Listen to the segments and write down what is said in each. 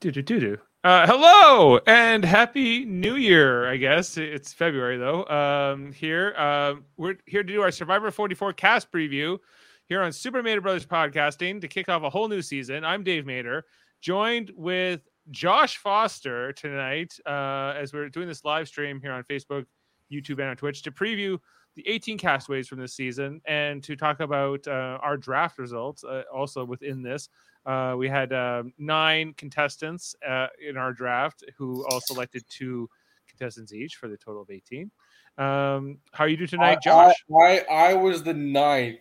Do do do do. Uh, hello and happy New Year. I guess it's February though. Um, here uh, we're here to do our Survivor 44 cast preview here on Super Mader Brothers Podcasting to kick off a whole new season. I'm Dave Mader, joined with Josh Foster tonight uh, as we're doing this live stream here on Facebook, YouTube, and on Twitch to preview the 18 castaways from this season and to talk about uh, our draft results uh, also within this. Uh, we had um, nine contestants uh, in our draft who all selected two contestants each for the total of 18. Um, how are you do tonight, I- Josh? I, I, I was the ninth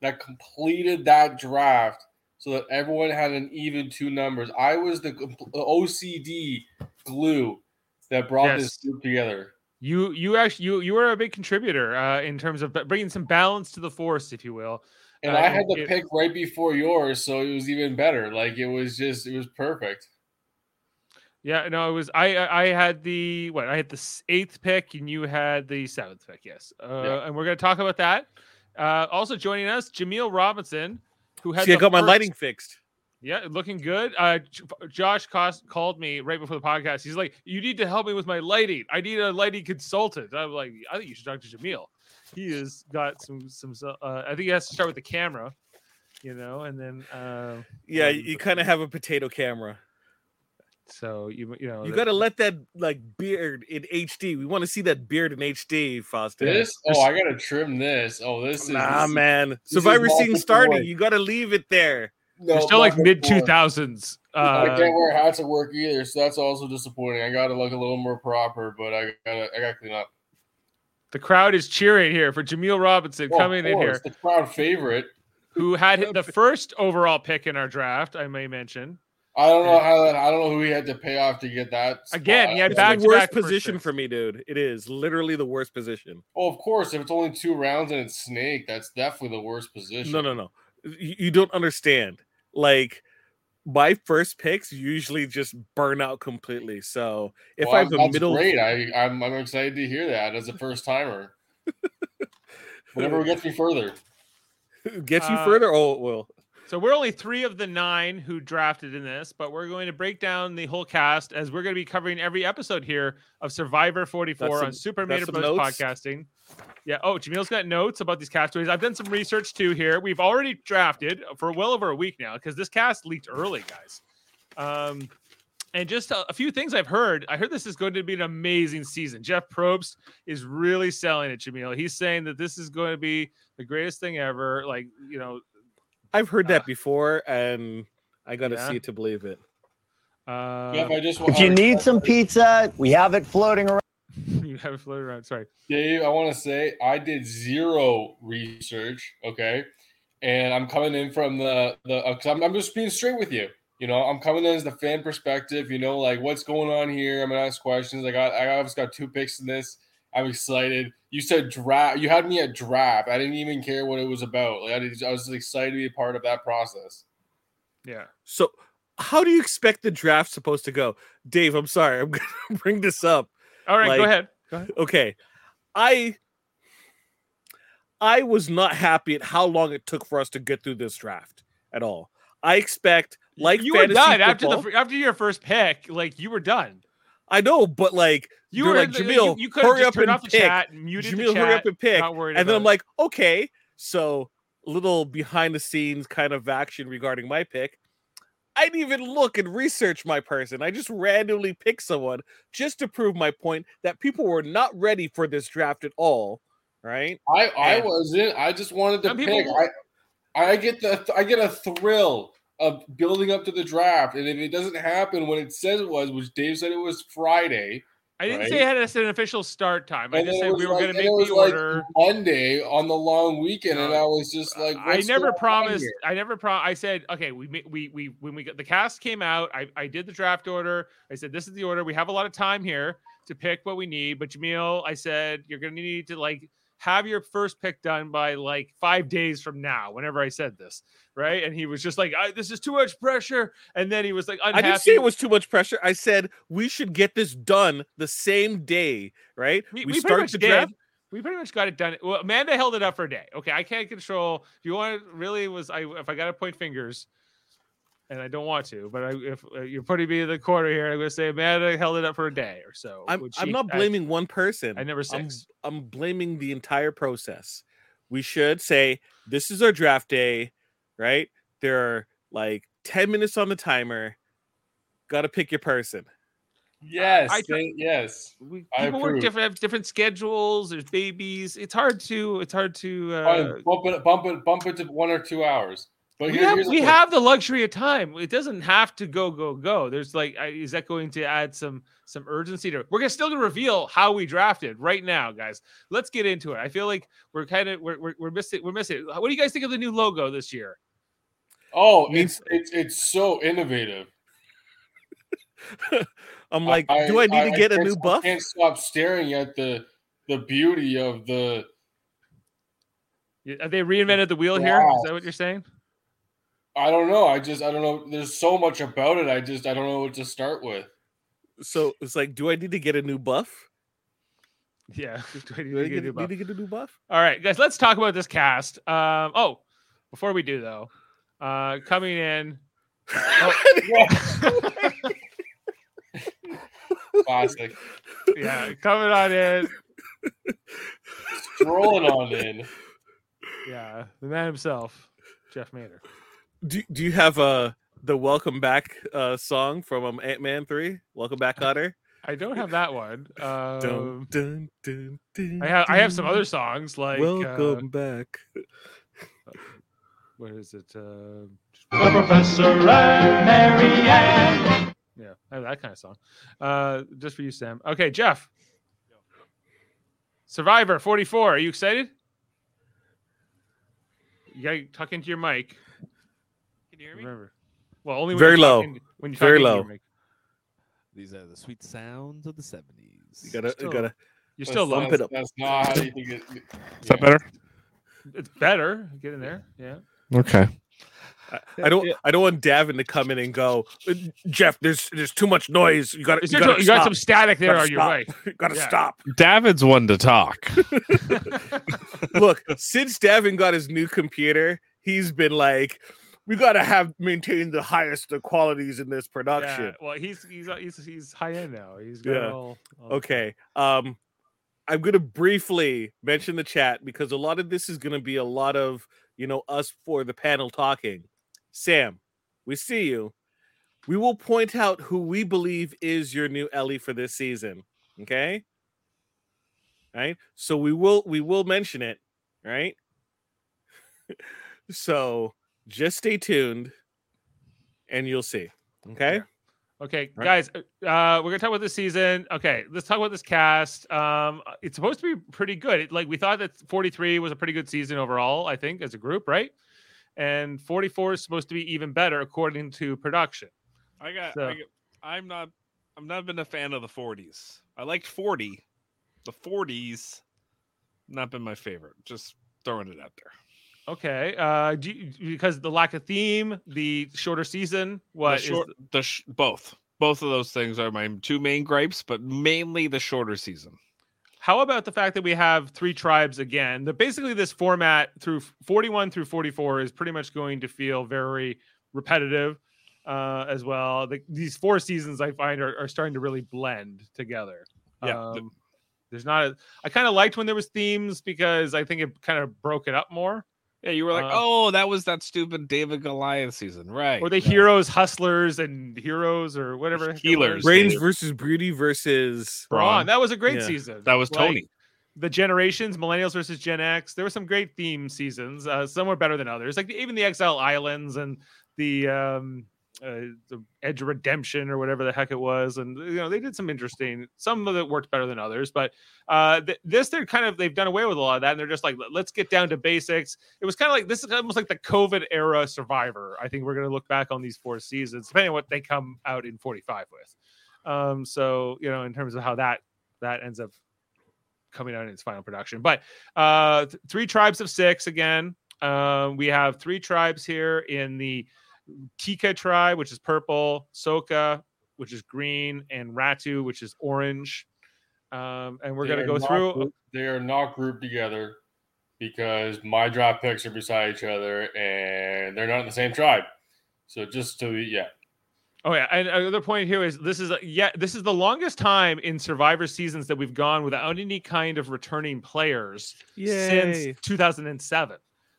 that completed that draft so that everyone had an even two numbers. I was the OCD glue that brought this group together. You you actually you you were a big contributor uh, in terms of bringing some balance to the force, if you will. And Uh, I had the it- pick right before yours, so it was even better. Like it was just, it was perfect. Yeah, no, it was I I I had the what I had the eighth pick and you had the seventh pick. Yes, uh, Yeah. and we're gonna talk about that. Uh, also joining us, Jameel Robinson, who had See, I the got my lighting fixed. Yeah, looking good. Uh, Josh cost, called me right before the podcast. He's like, "You need to help me with my lighting. I need a lighting consultant." I'm like, "I think you should talk to Jameel. He has got some some. Uh, I think he has to start with the camera, you know, and then uh, Yeah, um, you kind of have a potato camera. so you you know You got to let that like beard in HD. We want to see that beard in HD, Foster. This, oh, I gotta trim this. Oh, this is Nah, this man. is Survivor scene multiple starting. way. You got to leave it there. No, You're still like mid before. two thousands. I Uh, can't wear hats at work either, so that's also disappointing. I gotta look a little more proper, but I gotta, I gotta clean up. The crowd is cheering here for Jameel Robinson Well, of coming in here, the crowd favorite. who had the first overall pick in our draft. I may mention. I don't know how that. I don't know who he had to pay off to get that. Again, spot. he had It's back the worst back first position picks. for me, dude. It is literally the worst position. Oh, of course. If it's only two rounds and it's Snake, that's definitely the worst position. No, no, no. You, you don't understand. Like my first picks usually just burn out completely. So if Well, I have a middle, great. I, I'm, I'm excited to hear that as a first timer. Whatever gets me further. gets you Uh, further. Oh well, So we're only three of the nine who drafted in this, but we're going to break down the whole cast as we're going to be covering every episode here of Survivor 44 That's on some- Super Mader Bros podcasting. Yeah. Oh, Jameel's got notes about these castaways. I've done some research too here. We've already drafted for well over a week now because this cast leaked early, guys. Um, and just a, a few things I've heard. I heard this is going to be an amazing season. Jeff Probst is really selling it, Jameel. He's saying that this is going to be the greatest thing ever. Like, you know, I've heard that uh, before, and I got to yeah. see to believe it. uh, Jeff, I just If you need some pizza, we have it floating around. you have it floating around. Sorry. Dave, I want to say I did zero research. Okay, and I'm coming in from the the. Uh, 'cause I'm, I'm just being straight with you. You know, I'm coming in as the fan perspective. You know, like what's going on here. I'm gonna ask questions. I got I obviously got two picks in this. I'm excited. You said draft. You had me at draft. I didn't even care what it was about. Like I, did, I was excited to be a part of that process. Yeah. So, how do you expect the draft supposed to go, Dave? I'm sorry, I'm gonna bring this up. All right. go ahead. Go ahead. Okay, I I was not happy at how long it took for us to get through this draft at all. I expect like you were fantasy done after the after your first pick. Like you were done. I know, but like You were like the- Jamil, You, you could hurry up and off pick. chat, and muted Jamil, chat. hurry up and pick. And then I'm it. like, okay, so a little behind the scenes kind of action regarding my pick. I didn't even look and research my person. I just randomly picked someone just to prove my point that people were not ready for this draft at all. Right? I I And- wasn't. I just wanted to pick. people- I I get the I get a thrill of building up to the draft, and if it doesn't happen when it says it was, which Dave said it was Friday, I didn't right? say it had a- an official start time. I and just said we were like- going to make the like order. Monday on the long weekend, and. I was just like, I never promised. I never pro. I said, okay, we we we when we got the cast came out, I I did the draft order. I said this is the order. We have a lot of time here to pick what we need. But Jamil, I said you're going to need to like have your first pick done by like five days from now. Whenever I said this, right? And he was just like, I, "This is too much pressure." And then he was like, I didn't say it was too much pressure. I said we should get this done the same day, right? We, We, we, start the did. draft. We pretty much got it done. Well, Amanda held it up for a day. Okay, I can't control. If you want, to really was I. If I got to point fingers, and I don't want to. But I, if uh, you're putting me in the corner here, I'm going to say Amanda held it up for a day or so. I'm which I'm she- not I- blaming one person. I, never I'm. I'm blaming the entire process. We should say this is our draft day, right? There are like 10 minutes on the timer. Got to pick your person. Yes, I- they- yes. We, I people work different, have different schedules. There's babies. It's hard to. It's hard to. Uh, bump it, bump it, bump it to one or two hours. But we here- have, the we have the luxury of time. It doesn't have to go go go. There's like, is that going to add some some urgency to? it? We're gonna still gonna reveal how we drafted right now, guys. Let's get into it. I feel like we're kind of we're, we're we're missing we're missing. What do you guys think of the new logo this year? Oh, it's, it's it's so innovative. I'm like, do I need to get a new buff? I can't stop staring at the the beauty of the. Y- Have they reinvented the wheel here? Is that what you're saying? I don't know. I just I don't know. There's so much about it. I just I don't know what to start with. So it's like, do I need to get a new buff? Yeah. Do I need Do I to get a get, new need buff? to get a new buff? All right, guys, let's talk about this cast. Um, oh, before we do though, uh, coming in. Classic. yeah, coming on in. Strolling on in. Yeah, the man himself, Jeff Maynard. Do, do you have uh, the welcome back uh, song from um, Ant Man 3? Welcome back, Otter? I don't have that one. Um, Dun, dun, dun, dun, I have I have some other songs like uh, Welcome back. what is it? Uh, The Professor and Mary Ann. yeah, I have that kind of song. Uh, just for you, Sam. Okay, Jeff. Survivor 44. Are you excited? You gotta talk into your mic. Can you hear me? Remember. Well, only when Very low. in- when you Very talk into your low. These are the sweet sounds of the 70s. You gotta, Still- you gotta. You're still That's- low. Bump it up. That's not how you think it. Is that better? It's better. Get in there. Yeah. Okay. I don't. I don't want Davin to come in and go, "Uh, Jeff. There's there's too much noise. You got Is to. there You too- got you got some static there Gotta on your right. You got to Yeah. stop. Davin's one to talk. Look, since Davin got his new computer, he's been like, we got to have maintain the highest of qualities in this Yeah. production. Well, he's he's uh, he's he's high end now. He's got Yeah. all, all- Okay. Um, I'm gonna briefly mention the chat because a lot of this is gonna be a lot of you know us for the panel talking. Sam, we see you. We will point out who we believe is your new Ellie for this season. Okay. Right. So we will we will mention it. Right. so just stay tuned, and you'll see. Okay. Okay, Right. guys, uh, uh, we're gonna talk about this season. Okay, let's talk about this cast. Um, it's supposed to be pretty good. It- like we thought that 43 was a pretty good season overall. I think as a group, right? And 44 is supposed to be even better according to production. I got, So- I got. I'm not. I've not been a fan of the 40s. I liked 40. The 40s, not been my favorite. Just throwing it out there. Okay, uh, do you, because the lack of theme, the shorter season, what the is short, the sh- both, both of those things are my two main gripes, but mainly the shorter season. How about the fact that we have three tribes again? That basically this format through 41 through 44 is pretty much going to feel very repetitive uh, as well. The, these four seasons I find are, are starting to really blend together. Yeah, Um, there's not. A, I kind of liked when there was themes because I think it kind of broke it up more. Yeah, you were like, Uh, oh, that was that stupid David Goliath season, right? Or the right. heroes, hustlers, and heroes, or whatever. the heck it Healers. was. Range versus Beauty versus Brawn. That was a great Yeah. season. That was Like, Tony. the generations, millennials versus Gen X. There were some great theme seasons. Uh, some were better than others, like the, even the Exile Islands and the um, uh, the Edge of Redemption or whatever the heck it was. And you know they did some interesting. Some of it worked better than others, but uh, th- this they're kind of they've done away with a lot of that, and they're just like "Let- let's get down to basics. It was kind of like this is almost like the COVID era Survivor. I think we're going to look back on these four seasons, depending on what they come out in 45 with. Um, so you know, in terms of how that that ends up coming out in its final production. But uh, th- three tribes of six again. Uh, we have three tribes here in the Tika tribe, which is purple, Soka, which is green, and Ratu, which is orange. Um, and we're going to go through. group- They are not grouped together because my draft picks are beside each other and they're not in the same tribe. So just to yeah, Oh yeah, and another point here is this is a, yeah this is the longest time in Survivor seasons that we've gone without any kind of returning players Yay. since 2007.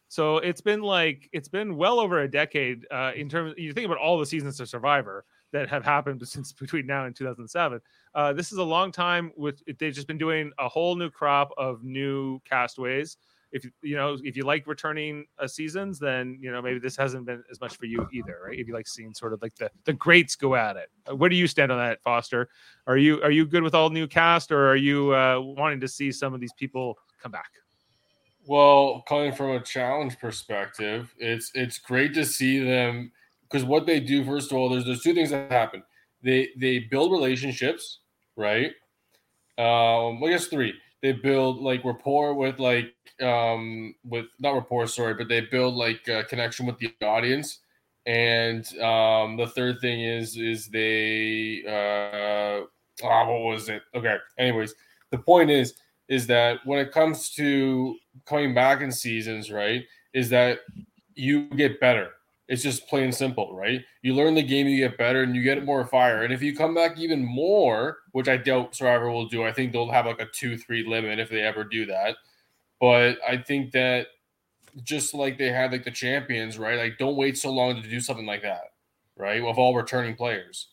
So it's been like it's been well over a decade uh, in terms. You think about all the seasons of Survivor that have happened since between now and 2007. Uh, this is a long time. With they've just been doing a whole new crop of new castaways. If you- know if you like returning uh, seasons, then you know maybe this hasn't been as much for you either, right? If you like seeing sort of like the the greats go at it. Uh, where do you stand on that, Foster? Are you are you good with all new cast, or are you uh, wanting to see some of these people come back? Well, coming from a challenge perspective, it's it's great to see them because what they do first of all, there's there's two things that happen. They they build relationships, right? Um, I guess three. They build like rapport with like um with not rapport, sorry, but they build like a connection with the audience. And um the third thing is is they uh ah, what was it? Okay. Anyways, the point is is that when it comes to coming back in seasons, right, is that you get better. It's just plain simple, right? You learn the game, you get better, and you get more fire. And if you come back even more, which I doubt Survivor will do, I think they'll have like a two, three limit if they ever do that. But I think that just like they had like the champions, right? Like don't wait so long to do something like that, right? Of all returning players,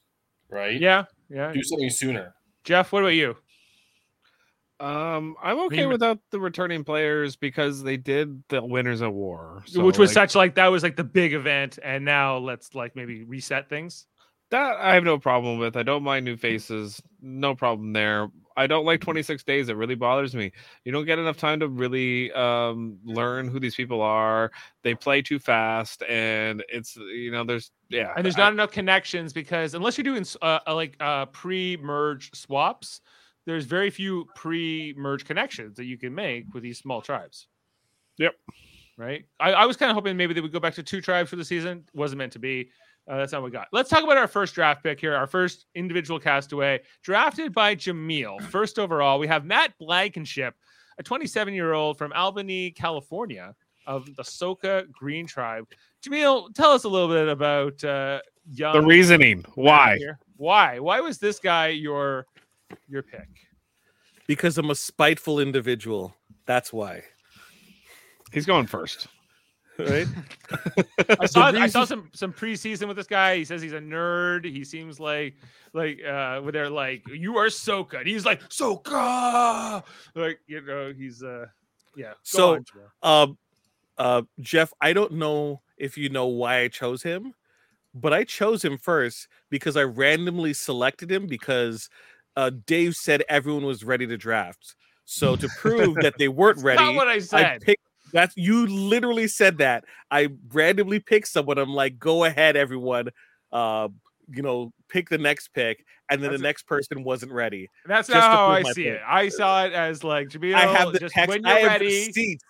right? Yeah, yeah. Do something sooner. Jeff, what about you? Um, I'm okay without the returning players because they did the winners of war, so, Which was like, such like that was like the big event, and now let's like maybe reset things. that. I have no problem with. I don't mind new faces, no problem there. I don't like 26 days. It really bothers me. You don't get enough time to really um, learn who these people are. They play too fast, and it's you know there's yeah, And there's I- not enough connections because unless you're doing uh, uh, like uh, pre-merge swaps, there's very few pre-merge connections that you can make with these small tribes. Yep. Right. I, I was kind of hoping maybe they would go back to two tribes for the season. Wasn't meant to be. Uh, that's not what we got. Let's talk about our first draft pick here. Our first individual castaway, drafted by Jameel. First overall, we have Matt Blankenship, a 27 year old from Albany, California, of the Soka Green Tribe. Jameel, tell us a little bit about uh, young. the reasoning why. Why? Why was this guy your your pick? because I'm a spiteful individual. That's why. He's going first. Right? I saw I saw some some preseason with this guy. He says he's a nerd. He seems like like uh where they're like, you are Soka. And he's like, Soka. Like, you know, he's uh yeah. Go So- on, Jameel. Um, uh, Jeff, I don't know if you know why I chose him, but I chose him first because I randomly selected him because uh, Dave said everyone was ready to draft. So to prove that they weren't ready, not what I I said. picked. That's you literally said that. I randomly picked someone. I'm like, go ahead, everyone. Uh, you know, pick the next pick, and then That's the next person wasn't ready. That's not how I see point. it. I saw it as like Jameel. I have the just text. when you're have ready. receipts.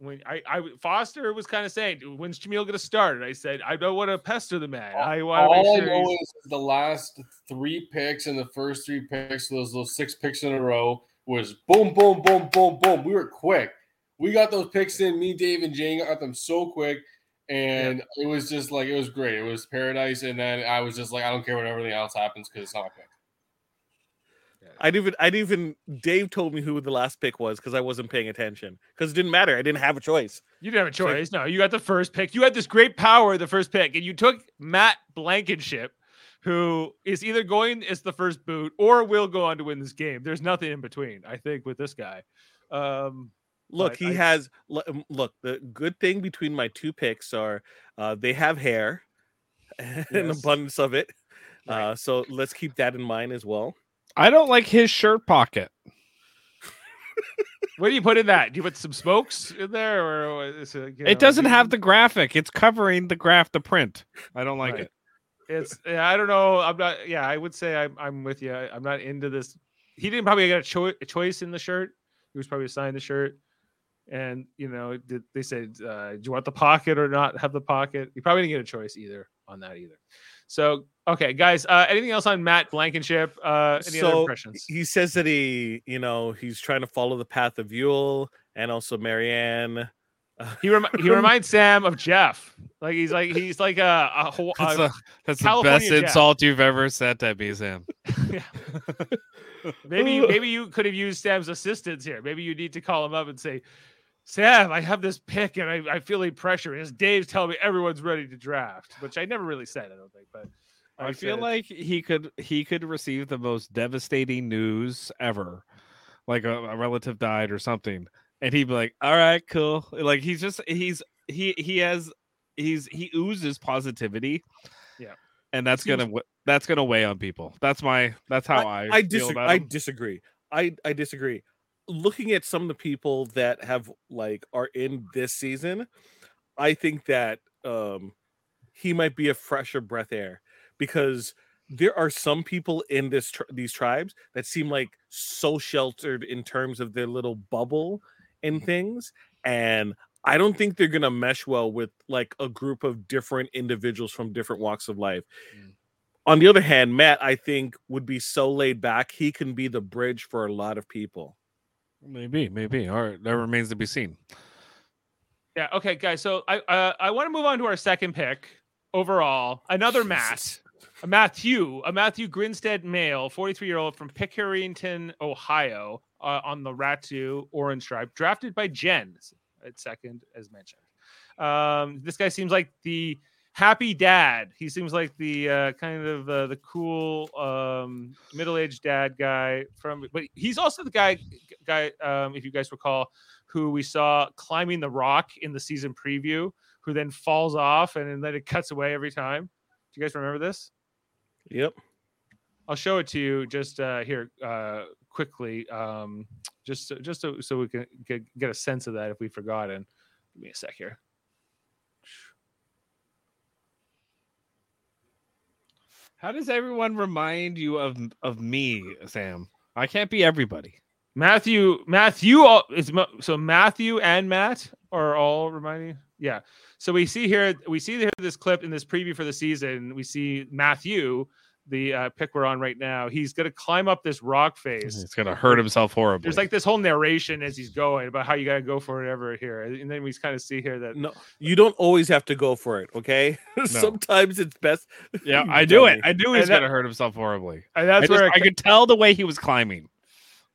When I, I Foster was kind of saying, when's Jameel gonna start? I said, I don't want to pester the man. I want to All I make sure know is the last three picks and the first three picks, those those six picks in a row, was boom, boom, boom, boom, boom. We were quick. We got those picks in. Me, Dave, and Jane got them so quick, and it was just like it was great. It was paradise, and then I was just like, I don't care what everything else happens because it's not my pick. I didn't even I didn't even Dave told me who the last pick was because I wasn't paying attention. Because it didn't matter. I didn't have a choice. You didn't have a like- choice. no, you got the first pick. You had this great power, the first pick, and you took Matt Blankenship, who is either going as the first boot or will go on to win this game. There's nothing in between, I think, with this guy. Um, Look, he I- has um, look, the good thing between my two picks are uh they have hair and an abundance of it. Right. Uh so let's keep that in mind as well. I don't like his shirt pocket. what do you put in that? Do you put some smokes in there, or is it? you know, It doesn't have the graphic. It's covering the graph, the print. I don't like Right. it. It's yeah, I don't know. I'm not. Yeah, I would say I'm. I'm with you. I'm not into this. He didn't probably get a, choi- a choice in the shirt. He was probably assigned the shirt, and you know, did, they said, uh, "Do you want the pocket or not have the pocket?" He probably didn't get a choice either on that either. So okay, guys. Uh, anything else on Matt Blankenship? Uh, any other impressions? He says that he, you know, he's trying to follow the path of Yul and also Marianne. He rem- he reminds Sam of Jeff. Like he's like he's like a, a, Haw- That's, a a, that's the best Jack. insult you've ever said to me, Sam. maybe maybe you could have used Sam's assistance here. Maybe you need to call him up and say, Sam, I have this pick and I, I feel a pressure. As Dave's telling me everyone's ready to draft, which I never really said, I don't think, but I feel said- like he could he could receive the most devastating news ever, like a, a relative died or something, and he'd be like, "All right, cool." Like he's just he's he he has he's he oozes positivity. Yeah. and that's gonna that's gonna weigh on people. That's my that's how I I, I, disagree. I disagree. I I disagree. Looking at some of the people that have like are in this season, I think that um he might be a fresher breath air because there are some people in this tr- these tribes that seem like so sheltered in terms of their little bubble and things and I don't think they're going to mesh well with like a group of different individuals from different walks of life. Mm. On the other hand, Matt, I think would be so laid back, he can be the bridge for a lot of people. Maybe maybe all right that remains to be seen. Yeah. Okay, guys. So I uh, I want to move on to our second pick overall. Another Matt, a Matthew, a Matthew Grinstead-Mayle, 43 year old from Pickerington, Ohio, uh, on the Ratu Orange Stripe, drafted by Jen at second, as mentioned. Um, this guy seems like the happy dad. He seems like the uh, kind of uh, the cool um, middle aged dad guy from, but he's also the guy guy. Um, if you guys recall, who we saw climbing the rock in the season preview, who then falls off and then it cuts away every time. Do you guys remember this? Yep. I'll show it to you just uh, here uh, quickly, um, just so, just so, so we can get, get a sense of that if we've forgotten. Give me a sec here. How does everyone remind you of of me, Sam? I can't be everybody. Matthew, Matthew, all, is so Matthew and Matt are all reminding. Yeah. So we see here, we see here this clip in this preview for the season. We see Matthew, the uh, pick we're on right now. He's going to climb up this rock face. He's gonna hurt himself horribly. There's like this whole narration as he's going about how you got to go for it ever here, and then we kind of see here that No, you don't always have to go for it, okay? Sometimes it's best. yeah, I do it. I do. he And was that- gonna hurt himself horribly. and I, that's just- I could tell the way he was climbing.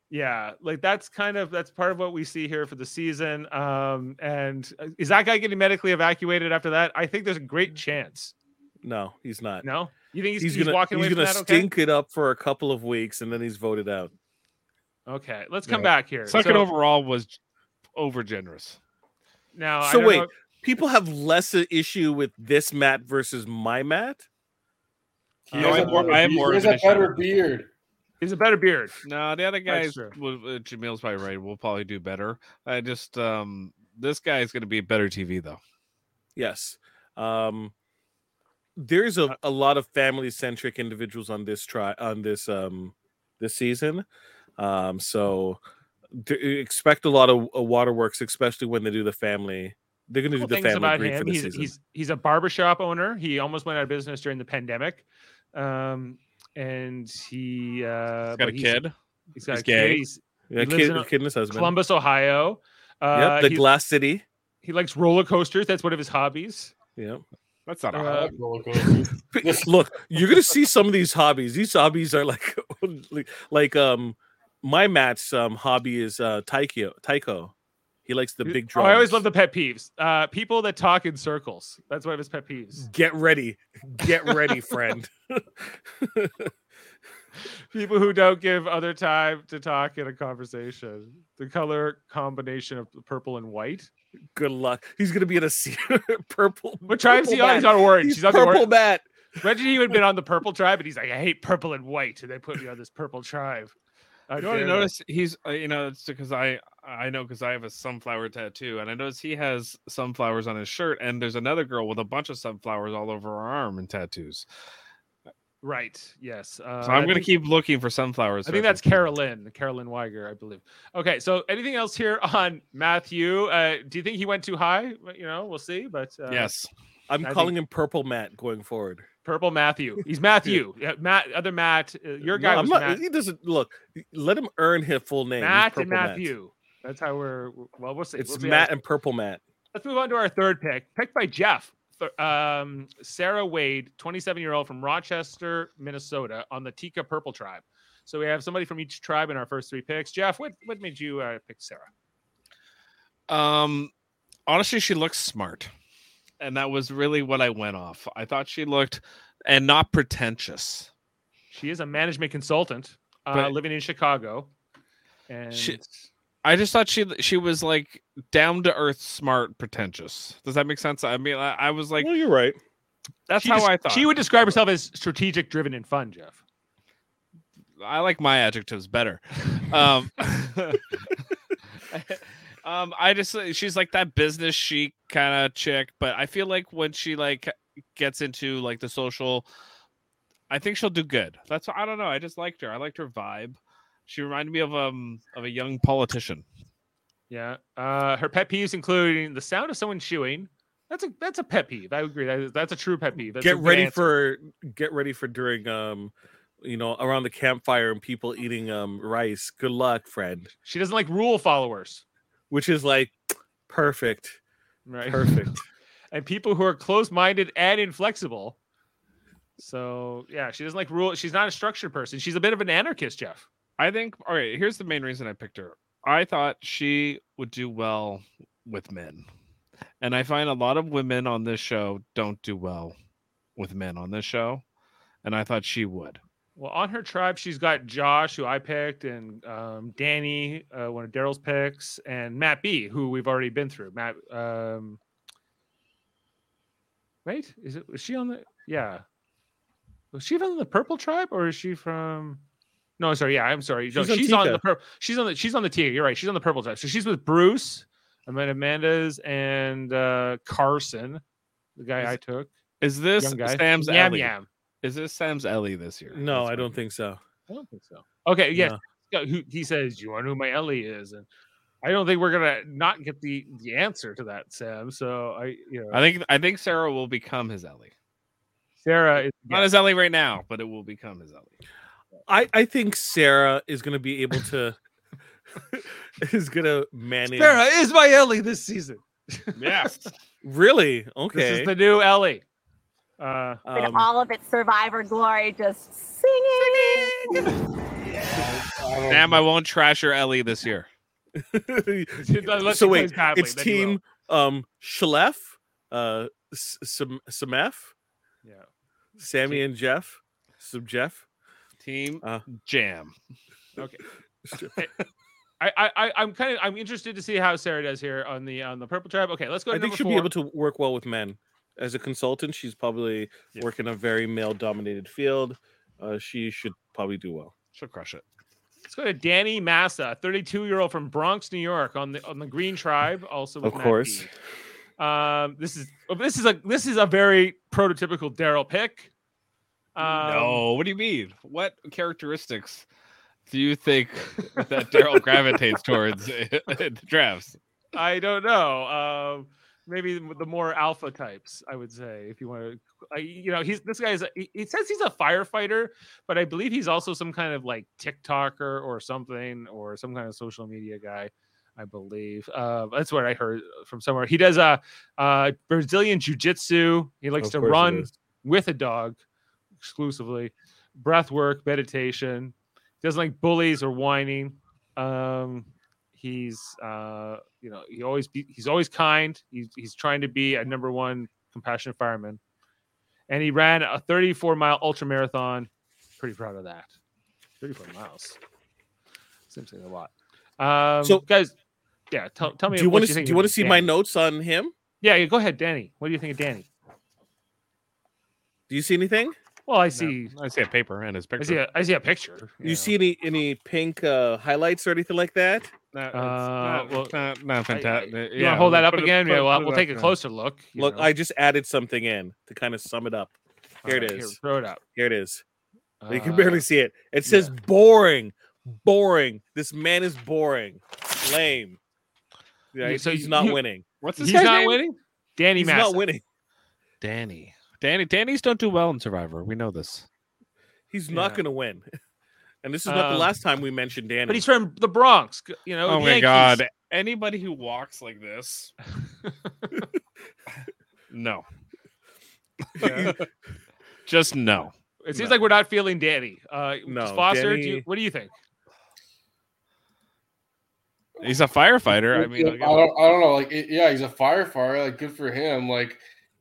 Yeah, like that's kind of that's part of what we see here for the season. Um, and uh, is that guy getting medically evacuated after that? I think there's a great chance. No, he's not. No, you think he's, he's, he's gonna walking he's away gonna from that? Okay? stink it up for a couple of weeks and then he's voted out. Okay, let's come Yeah. back here. Second So, overall was over generous. now. I So don't wait, know- people have less a issue with this Matt versus my Matt. He No, has I a have more- I have more He has of a issue. better beard. he's a better beard. No, the other guys, true. will, uh, Jamil's probably right. We'll probably do better. I just, um, this guy is going to be better TV though. Yes. Um there's a, a lot of family centric individuals on this try on this um this season. Um so expect a lot of uh, waterworks, especially when they do the family. They're going to do the family about him. the He's season. he's he's a barbershop owner. He almost went out of business during the pandemic. Um, and he uh, he's Got a he's- kid. He's got He's a gay. kid. He's yeah, he kid, in a- kid and his husband. Columbus, Ohio. Uh, yep, the Glass City. he likes roller coasters. That's one of his hobbies. Yep. That's not a Uh, I hot. like roller coasters. This- Look, you're gonna see some of these hobbies. These hobbies are like, like, like um, my Matt's um hobby is uh taiko. Taiko. He likes the big Oh. I always love the pet peeves. Uh, people that talk in circles. That's one of his pet peeves. Get ready, get ready, friend. People who don't give other time to talk in a conversation. The color combination of purple and white. Good luck. He's gonna be in a se- purple. What tribe is he purple on? He's mat. on orange. He's He's on the purple orange. bat. Imagine he had been on the purple tribe, and he's like, I hate purple and white, and they put me on this purple tribe. How You know what I dare He's, uh, you know, it's because I, I know because I have a sunflower tattoo, and I notice he has sunflowers on his shirt, and there's another girl with a bunch of sunflowers all over her arm and tattoos. Right. Yes. Uh, So I'm gonna keep looking for sunflowers. I think that's. Carolyn, Carolyn Wiger, I believe. Okay, so anything else here on Matthew? Uh, do you think he went too high? You know, we'll see. But uh, Yes. I'm I think- calling him Purple Matt going forward. purple Matthew. He's Matthew. yeah, Matt, other Matt. Uh, your No, guy I'm was not. Matt, He doesn't look. Let him earn his full name. Matt and Purple Matt. Matthew. That's how we're. Well, we'll see. It's we'll see how- Matt and Purple Matt. Let's move on to our third pick, picked by Jeff. Um, Sarah Wade, 27 year old from Rochester, Minnesota, on the Tika Purple tribe. So we have somebody from each tribe in our first three picks. Jeff, what what made you uh, pick Sarah? Um, honestly, she looks smart, and that was really what I went off. I thought she looked and not pretentious. She is a management consultant uh, But- living in Chicago, and She- I just thought she she was like down to earth, smart, pretentious. Does that make sense? I mean, I, I was like, well, you're right. that's she how I thought. She would describe herself as strategic, driven, and fun. Jeff. I like my adjectives better. Um, um, I just she's like that business chic kind of chick, but I feel like when she like gets into like the social, I think she'll do good. That's I don't know. I just liked her. I liked her vibe. She reminded me of um of a young politician. Yeah. Uh, her pet peeves including the sound of someone chewing. That's a that's a pet peeve. I agree. That is, that's a true pet peeve. That's get ready answer. for get ready for during um you know around the campfire and people eating um rice. Good luck, friend. She doesn't like rule followers. Which is like perfect. Right. Perfect. and people who are close-minded and inflexible. So yeah, she doesn't like rule. She's not a structured person. She's a bit of an anarchist, Jeff. I think. All right. Here's the main reason I picked her. I thought she would do well with men, and I find a lot of women on this show don't do well with men on this show, and I thought she would. Well, on her tribe, she's got Josh, who I picked, and um, Danny, uh, one of Daryl's picks, and Matt B, who we've already been through. Matt, um, wait, is it? Was she on the? Yeah, was she from the Purple tribe, or is she from? No, sorry. Yeah, I'm sorry. No, She's on she's on the purple. She's on the. She's on the Tika. You're right. She's on the Purple tribe. So she's with Bruce, Amanda Amanda's, and uh, Carson, the guy Is- I took. Is this guy. Sam's Yam Ellie? Yam. Is this Sam's Ellie this year? No, That's I don't think so. I don't think so. Okay, yes. No. Yeah, he says, "You want to know who my Ellie is?" And I don't think we're gonna not get the the answer to that, Sam. So I, you know, I think I think Sarah will become his Ellie. Sarah is Not his Ellie right now, but it will become his Ellie. I I think Sarah is going to be able to is going to manage. Sarah is my Ellie this season. Yes. Really? Okay, this is the new Ellie. Uh, in Um, all of its survivor glory, just singing. Damn, I won't trash your Ellie this year. so wait, badly, it's then he will. team um Shalef, uh S- Sam Samef, Yeah. Sammy and Jeff, Sub Jeff. Team Uh, Jam. Okay. I, I, I, I'm kind of I'm interested to see how Sarah does here on the on the purple tribe. Okay, let's go. To I think number she'll four. be able to work well with men. As a consultant, she's probably Yeah. working a very male-dominated field. Uh, she should probably do well. She'll crush it. Let's go to Danny Massa, 32 year old from Bronx, New York, on the on the Green Tribe. Also, with Of Matt course. B. Um, this is this is a this is a very prototypical Daryl pick. Um, no, what do you mean? What characteristics do you think that Daryl gravitates towards in the drafts? I don't know. Um, maybe the more alpha types, I would say, if you want to. I, you know, he's this guy is. He, he says he's a firefighter, but I believe he's also some kind of like TikToker or something, or some kind of social media guy. I believe uh, that's what I heard from somewhere. He does a uh, uh, Brazilian jiu-jitsu. He likes Of to run with a dog exclusively. Breath work, meditation. Doesn't like bullies or whining. Um, he's uh, you know he always be, he's always kind. He's he's trying to be a number one compassionate fireman, and he ran a 34 mile ultra marathon. Pretty proud of that. 34 miles seems like a lot. Um, So- guys, yeah, tell, tell me. do you want to do you want to see my notes on him? Yeah, yeah, go ahead, Danny. What do you think of Danny? Do you see anything? Well, I No, see. I see a paper and his picture. I see. A, I see a picture. You know. see any any pink uh, highlights or anything like that? No, it's Uh, not, well, not, not I- I- fantastic. You yeah, want to hold that up it- again? put- yeah, well, put we'll up take a there. closer look. you Look, know. I just added something in to kind of sum it up. Here it Alright, is. throw it up. Here it is. you can Uh, barely see it. It says boring, boring. This man is boring, lame. Yeah, Yeah, so he's you- not you- winning. What's this He's guy's not name? winning. Danny He's Massa. not winning. Danny. Danny. Danny's don't do well in Survivor. We know this. He's not going to win. And this is not the Um, last time we mentioned Danny. But he's from the Bronx. You know. Oh my Yankees. god. Anybody who walks like this No. Yeah. Just no. It seems No. like we're not feeling Danny. Uh, No, Foster, do you, what do you think? He's a firefighter. I mean, I I don't, I don't know. Like, yeah, he's a firefighter. Like, good for him. Like,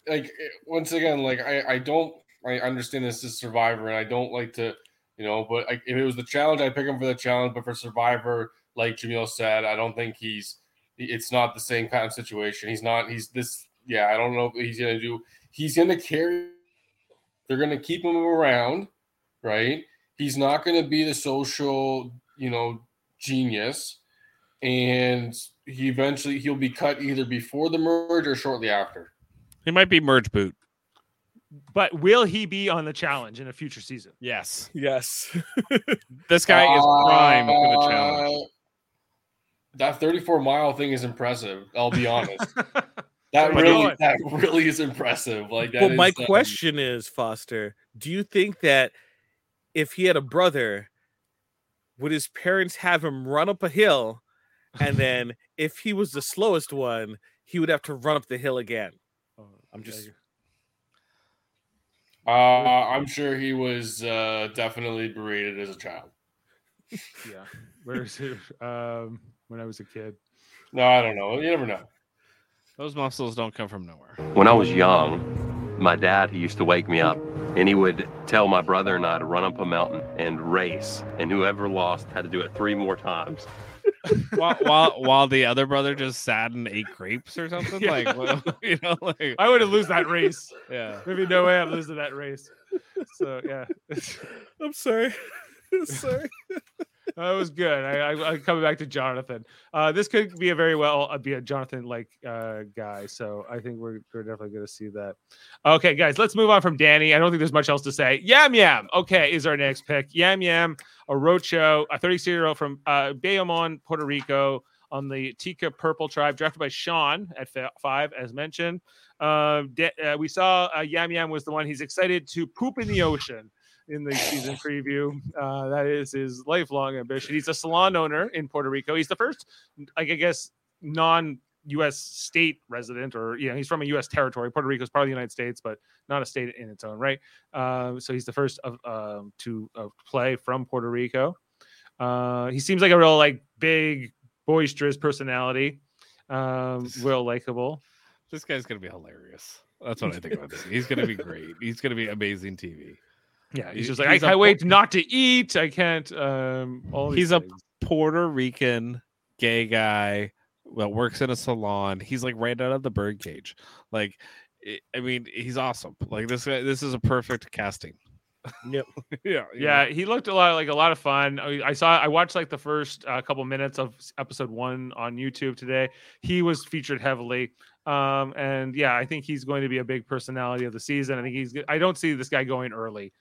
like eh, once again, like I, I don't, I understand this is Survivor, and I don't like to, you know. But like, if it was the challenge, I pick him for the challenge. But for Survivor, like Jamil said, I don't think he's. It's not the same kind of situation. He's not. He's this. Yeah, I don't know what he's gonna do. He's gonna carry. They're gonna keep him around, right? He's not gonna be the social, you know, genius and he eventually he'll be cut either before the merge or shortly after. He might be merge boot. But will he be on the challenge in a future season? Yes. Yes. This guy is prime for the challenge. Uh, That 34 mile thing is impressive. I'll be honest. That Where really, going? that really is impressive. Like that. well, my um, question is, Foster, do you think that if he had a brother, would his parents have him run up a hill, and then if he was the slowest one, he would have to run up the hill again? I'm just Uh, I'm sure he was uh, definitely berated as a child. yeah. Where's it? Um, when I was a kid. No, I don't know. You never know. Those muscles don't come from nowhere. When I was young, my dad he used to wake me up and he would tell my brother and I to run up a mountain and race, and whoever lost had to do it three more times. while, while while the other brother just sat and ate grapes or something. Yeah. Like well, you know, like I wouldn't lose that race. yeah. There'd be no way I'm losing that race. So yeah, I'm sorry. sorry. That was good. I, I, I'm coming back to Jonathan. Uh, this could be a very well uh, be a Jonathan like uh, guy. So I think we're, we're definitely going to see that. Okay, guys, let's move on from Danny. I don't think there's much else to say. Yam Yam. Okay, is our next pick. Yam Yam, Arocho, a 36 year old from uh, Bayamon, Puerto Rico. On the Tika Purple tribe, drafted by Sean at fi- five, as mentioned. Uh, da- uh, we saw uh, Yam Yam was the one he's excited to poop in the ocean in the season preview. Uh, that is his lifelong ambition. He's a salon owner in Puerto Rico. He's the first, I guess, non U.S. state resident, or you know, he's from a U.S. territory. Puerto Rico is part of the United States, but not a state in its own right. Um, so he's the first of um, to uh, play from Puerto Rico. Uh, he seems like a real like big, boisterous personality. Um, real likable. This guy's gonna be hilarious. That's what I think about this. He's gonna be great. He's gonna be amazing TV. Yeah, he's just like I he's a can't po- wait not to eat. I can't. Um, all these He's a things. Puerto Rican gay guy that works in a salon. He's like right out of the birdcage. Like, I- I mean, he's awesome. Like this guy. This is a perfect casting. Yep. yeah. you Yeah, know. he looked a lot like a lot of fun. I, I saw, I watched like the first uh, couple minutes of episode one on YouTube today. He was featured heavily, um, and yeah, I think he's going to be a big personality of the season. I think he's. I don't see this guy going early.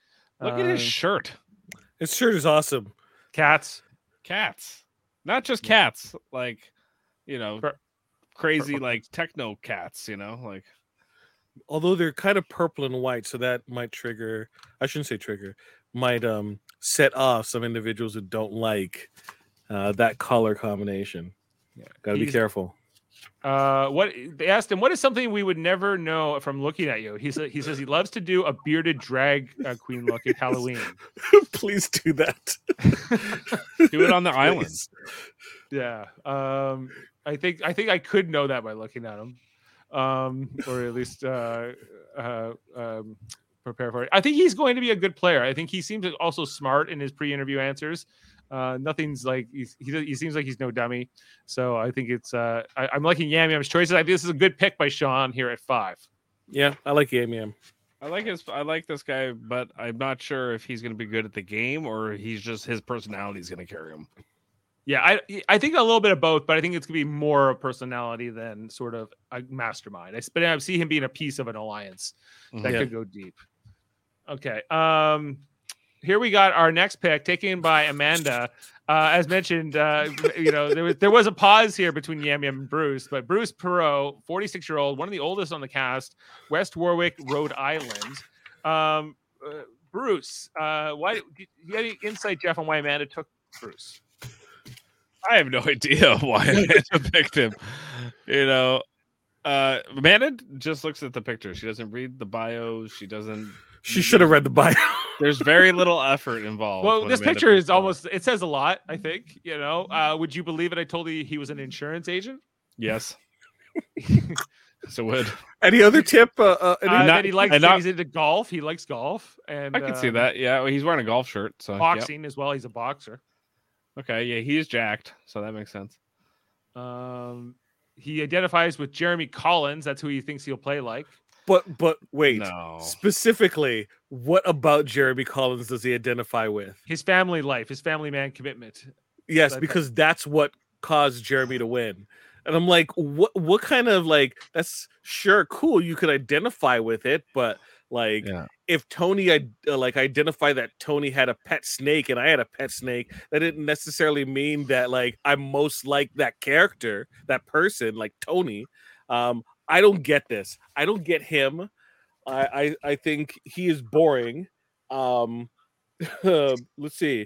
Look at his Um, shirt. His shirt is awesome. cats. Cats, not just cats. Like, you know, Per- crazy like techno cats. You know, like Although they're kind of purple and white, so that might trigger. I shouldn't say trigger. Might um set off some individuals who don't like uh, that color combination. Yeah, Got to be careful. Uh, what they asked him, what is something we would never know from looking at you? He said he says he loves to do a bearded drag uh, queen look at Halloween. Please do that. do it on the island. Yeah. Um, I think I think I could know that by looking at him, um, or at least uh, uh, um, prepare for it. I think he's going to be a good player. I think he seems also smart in his pre-interview answers. Uh, nothing's like he's, he, he seems like he's no dummy. So I think it's uh, I, I'm liking Yam Yam's choices. I think this is a good pick by Sean here at five. Yeah, I like Yam Yam. I like his. I like this guy, but I'm not sure if he's going to be good at the game or he's just his personality is going to carry him. Yeah, I I think a little bit of both, but I think it's gonna be more of personality than sort of a mastermind. I, s- but I see him being a piece of an alliance that Yeah. could go deep. Okay. Um, here we got our next pick taken by Amanda. Uh, as mentioned, uh, you know there was there was a pause here between Yam Yam and Bruce, but Bruce Perreault, 46 year old, one of the oldest on the cast, West Warwick, Rhode Island. Um, uh, Bruce, uh, why do you have any insight, Jeff, on why Amanda took Bruce? I have no idea why I picked him. You know, Uh, Amanda just looks at the picture. She doesn't read the bios. She doesn't. She should have read the bio. There's very little effort involved. Well, this picture is almost it says a lot, I think. You know, uh, would you believe it? I told you he was an insurance agent. yes. so would Any other tip? Uh, uh, any- Uh, not- that he likes and not- he's into golf. He likes golf and I can see um, that. Yeah, well, he's wearing a golf shirt. So yep. boxing as well. He's a boxer. Okay, yeah, he's jacked, so that makes sense. Um, he identifies with Jeremy Collins. That's who he thinks he'll play like. But but wait. No, Specifically, what about Jeremy Collins does he identify with? His family life, his family man commitment. Yes, That's- because that's what caused Jeremy to win. And I'm like, what what kind of like that's sure cool you could identify with it, but like Yeah. if Tony I uh, like identify that Tony had a pet snake and I had a pet snake, that didn't necessarily mean that like I'm most like that character, that person, like Tony. Um, I don't get this. I don't get him. I I, I think he is boring. Um, let's see.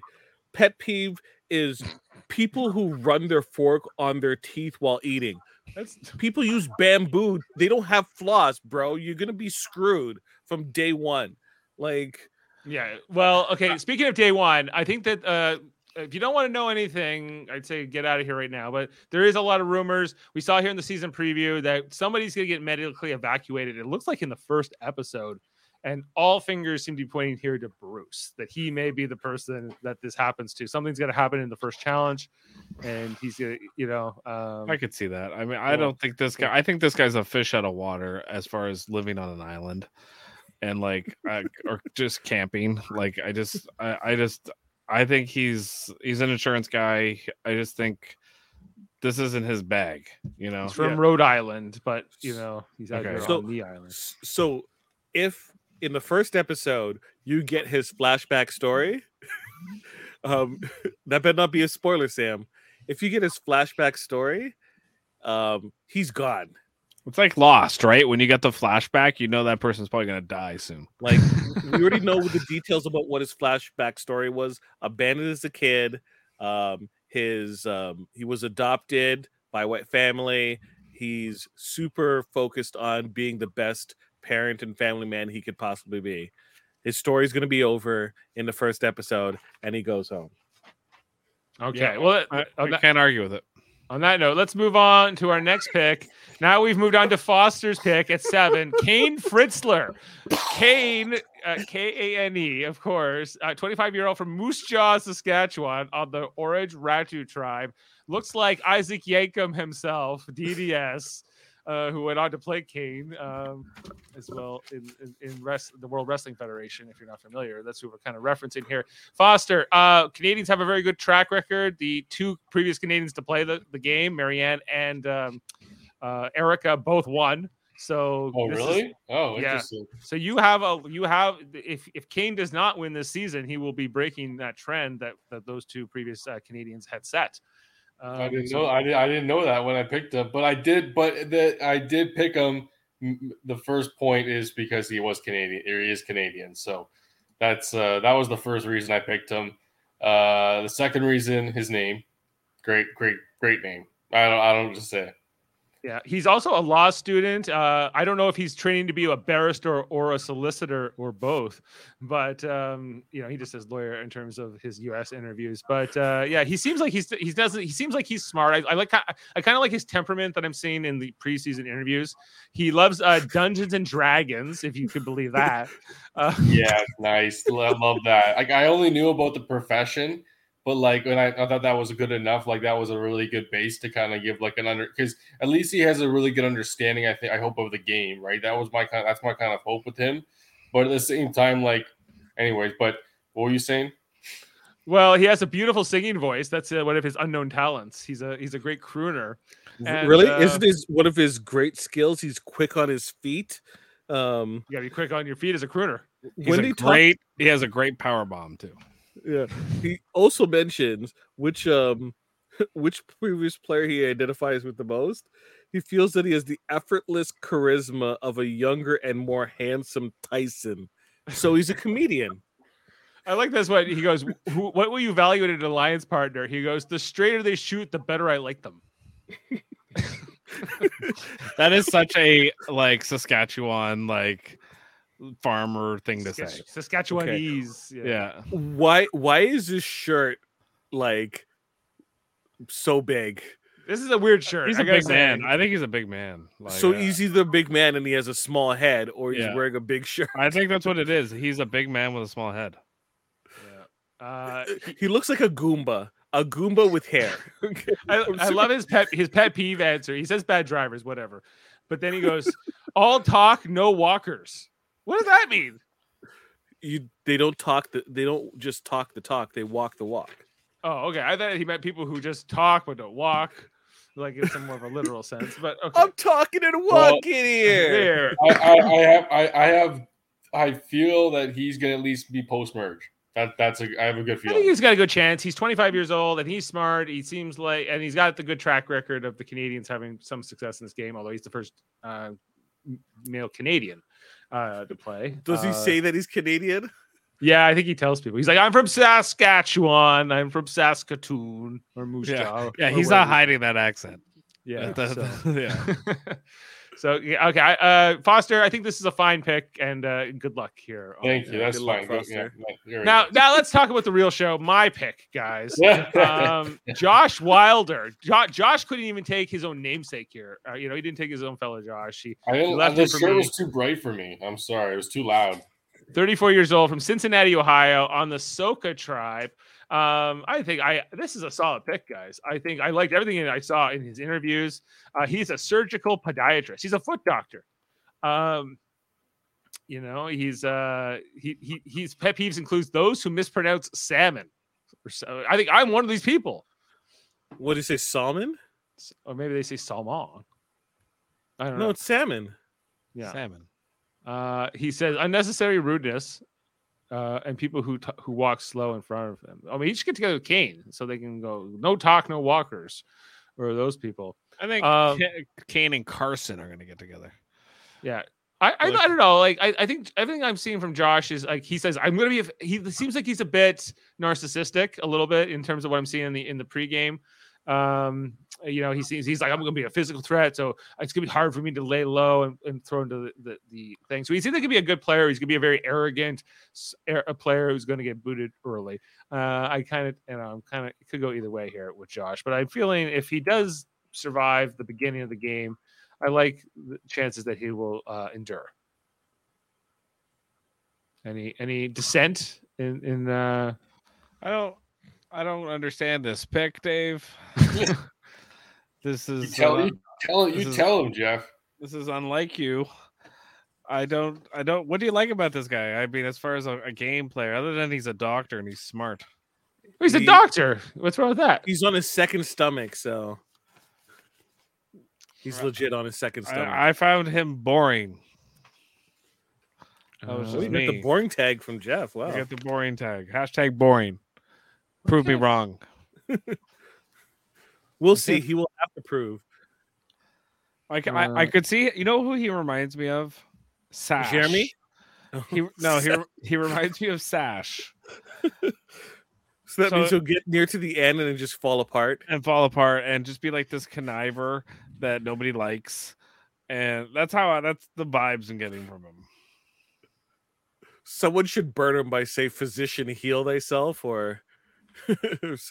Pet peeve is people who run their fork on their teeth while eating. That's People use bamboo. They don't have floss, bro. You're gonna be screwed from day one. Like, yeah. Well, okay. Speaking of day one, I think that uh, if you don't want to know anything, I'd say get out of here right now. But there is a lot of rumors. We saw here in the season preview that somebody's going to get medically evacuated. It looks like in the first episode. And all fingers seem to be pointing here to Bruce, that he may be the person that this happens to. Something's going to happen in the first challenge, and he's going to, you know, um, I could see that. I mean, I don't think this guy. I think this guy's a fish out of water as far as living on an island, and like, uh, or just camping. Like, I just, I, I just, I think he's he's an insurance guy. I just think this isn't his bag. You know, he's from Yeah. Rhode Island, but you know, he's out Okay. here So- on the island. so if in the first episode you get his flashback story, um, that better not be a spoiler, Sam. If you get his flashback story, um, he's gone. It's like Lost, right? When you get the flashback, you know that person's probably gonna die soon. Like we already know the details about what his flashback story was. Abandoned as a kid. Um, his um, he was adopted by a white family. He's super focused on being the best parent and family man he could possibly be. His story's going to be over in the first episode, and he goes home. Okay, Yeah, well, I, on I can't argue with it. On that note, let's move on to our next pick. Now we've moved on to Foster's pick at seven. Kane Fritzler. Kane, uh, K A N E, of course, 25 year old from Moose Jaw, Saskatchewan, on the Orange Ratu tribe. Looks like Isaac Yankem himself, DDS, uh, who went on to play Kane um, as well in, in, in rest, the World Wrestling Federation. If you're not familiar, that's who we're kind of referencing here. Foster, uh, Canadians have a very good track record. The two previous Canadians to play the, the game, Maryanne and um, uh, Erika, both won. So, Oh, this is- really? oh, yeah. so you have a you have if if Kane does not win this season, he will be breaking that trend that that those two previous uh, Canadians had set. Um, I didn't know. I, did, I didn't know that when I picked him, but I did. But that I did pick him. The first point is because he was Canadian. Or he is Canadian, so that's uh, that was the first reason I picked him. Uh, the second reason, his name, great, great, great name. I don't. I don't to say. Yeah, he's also a law student. Uh, I don't know if he's training to be a barrister or a solicitor or both, but um, you know, he just says lawyer in terms of his U.S. interviews. But uh, yeah, he seems like he's he doesn't he seems like he's smart. I, I like I kind of like his temperament that I'm seeing in the preseason interviews. He loves uh, Dungeons and Dragons, if you could believe that. Uh, Yeah, nice. I love that. Like I only knew about the profession, but like when I, I thought that was good enough, like that was a really good base to kind of give like an under because at least he has a really good understanding. I think I hope of the game, right? That was my kind. That's my kind of hope with him. But at the same time, like, anyways. But what were you saying? well, he has a beautiful singing voice. That's uh, one of his unknown talents. He's a he's a great crooner. And, really, uh, isn't his one of his great skills? He's quick on his feet. Um, You got to be quick on your feet as a crooner. He's when a he talk- great. he has a great power bomb too. Yeah, he also mentions which um which previous player he identifies with the most. He feels that he has the effortless charisma of a younger and more handsome Tyson. So he's a comedian. I like this one. He goes, Who, "What will you value in an alliance partner?" He goes, "The straighter they shoot, the better I like them." that is such a like Saskatchewan like farmer thing to say. Saskatchewanese. Yeah. Yeah. Why why is this shirt like so big? This is a weird shirt. He's I a gotta big say. man. I think he's a big man. Like, so uh, he's either a big man and he has a small head, or he's Yeah. wearing a big shirt. I think that's what it is. He's a big man with a small head. Uh, He looks like a Goomba, a Goomba with hair. I, I love his pet his pet peeve answer. He says bad drivers, whatever. But then he goes, all talk, no walkers. What does that mean? you. They don't talk. The, they don't just talk the talk. They walk the walk. Oh, okay. I thought he meant people who just talk but don't walk, like it's in some more of a literal sense. But okay. I'm talking and Well, walking here. I, I, I have I, I have I feel that he's gonna at least be post merge. That that's a I have a good I think feeling. he's got a good chance. He's 25 years old and he's smart. He seems like, and he's got the good track record of the Canadians having some success in this game. Although he's the first uh, male Canadian uh, to play. Does he Uh, say that he's Canadian? Yeah, I think he tells people. He's like, I'm from Saskatchewan. I'm from Saskatoon or Moose Yeah. Jaw. Yeah, or he's not hiding that accent. Yeah. That- so. yeah. so yeah, okay, I- uh, Foster. I think this is a fine pick, and uh, good luck here. on- Thank you. That's good luck, fine. Foster. yeah, yeah, Now, now let's talk about the real show. My pick, guys. Um, Josh Wilder. Jo- Josh couldn't even take his own namesake here. Uh, you know, he didn't take his own fellow Josh. He I didn't. left The it shirt was too bright for me. I'm sorry. It was too loud. 34 years old from Cincinnati, Ohio, on the Soka tribe. Um, I think I this is a solid pick, guys. I think I liked everything that I saw in his interviews. Uh, he's a surgical podiatrist. He's a foot doctor. Um, you know, he's uh he he he's pet peeves includes those who mispronounce salmon. Or so- I think I'm one of these people. What do you say, salmon? Or maybe they say salmon. I don't No, know. it's salmon. Yeah. Salmon. Uh, he says unnecessary rudeness, uh, and people who t- who walk slow in front of them. I mean, he should get together with Kane so they can go no talk, no walkers, or those people. I think Um, Kane and Carson are going to get together. Yeah. I, I, I don't know. Like I, I think everything I'm seeing from Josh is like he says I'm gonna be. A, he seems like he's a bit narcissistic, a little bit in terms of what I'm seeing in the in the pregame. Um, you know, he seems he's like I'm gonna be a physical threat, so it's gonna be hard for me to lay low and, and throw into the, the the thing. So he seems like he be a good player. He's gonna be a very arrogant a player who's gonna get booted early. Uh, I kind of you know I'm kind of could go either way here with Josh, but I'm feeling if he does survive the beginning of the game, I like the chances that he will uh, endure. Any any dissent in in uh I don't. I don't understand this pick, Dave. this You is tell, uh, you tell, this you is- tell him, Jeff. this is unlike you. I don't. I don't. What do you like about this guy? I mean, as far as a, a game player, other than he's a doctor and he's smart. he's a doctor. What's wrong with that? He's on his second stomach, so he's Right. legit on his second stomach. I, I found him boring. That was oh, just you got the boring tag from Jeff. I Wow. got the boring tag. Hashtag boring. Prove me wrong. We'll see. He will have to prove. I, ca- I, I Uh, could see. You know who he reminds me of? Sash. Jeremy? He no. He he reminds me of Sash So that So- means he'll get near to the end and then just fall apart. and fall apart and just be like this conniver that nobody likes, and that's how I, that's the vibes I'm getting from him. Someone should burn him by say, "Physician, heal thyself," or s-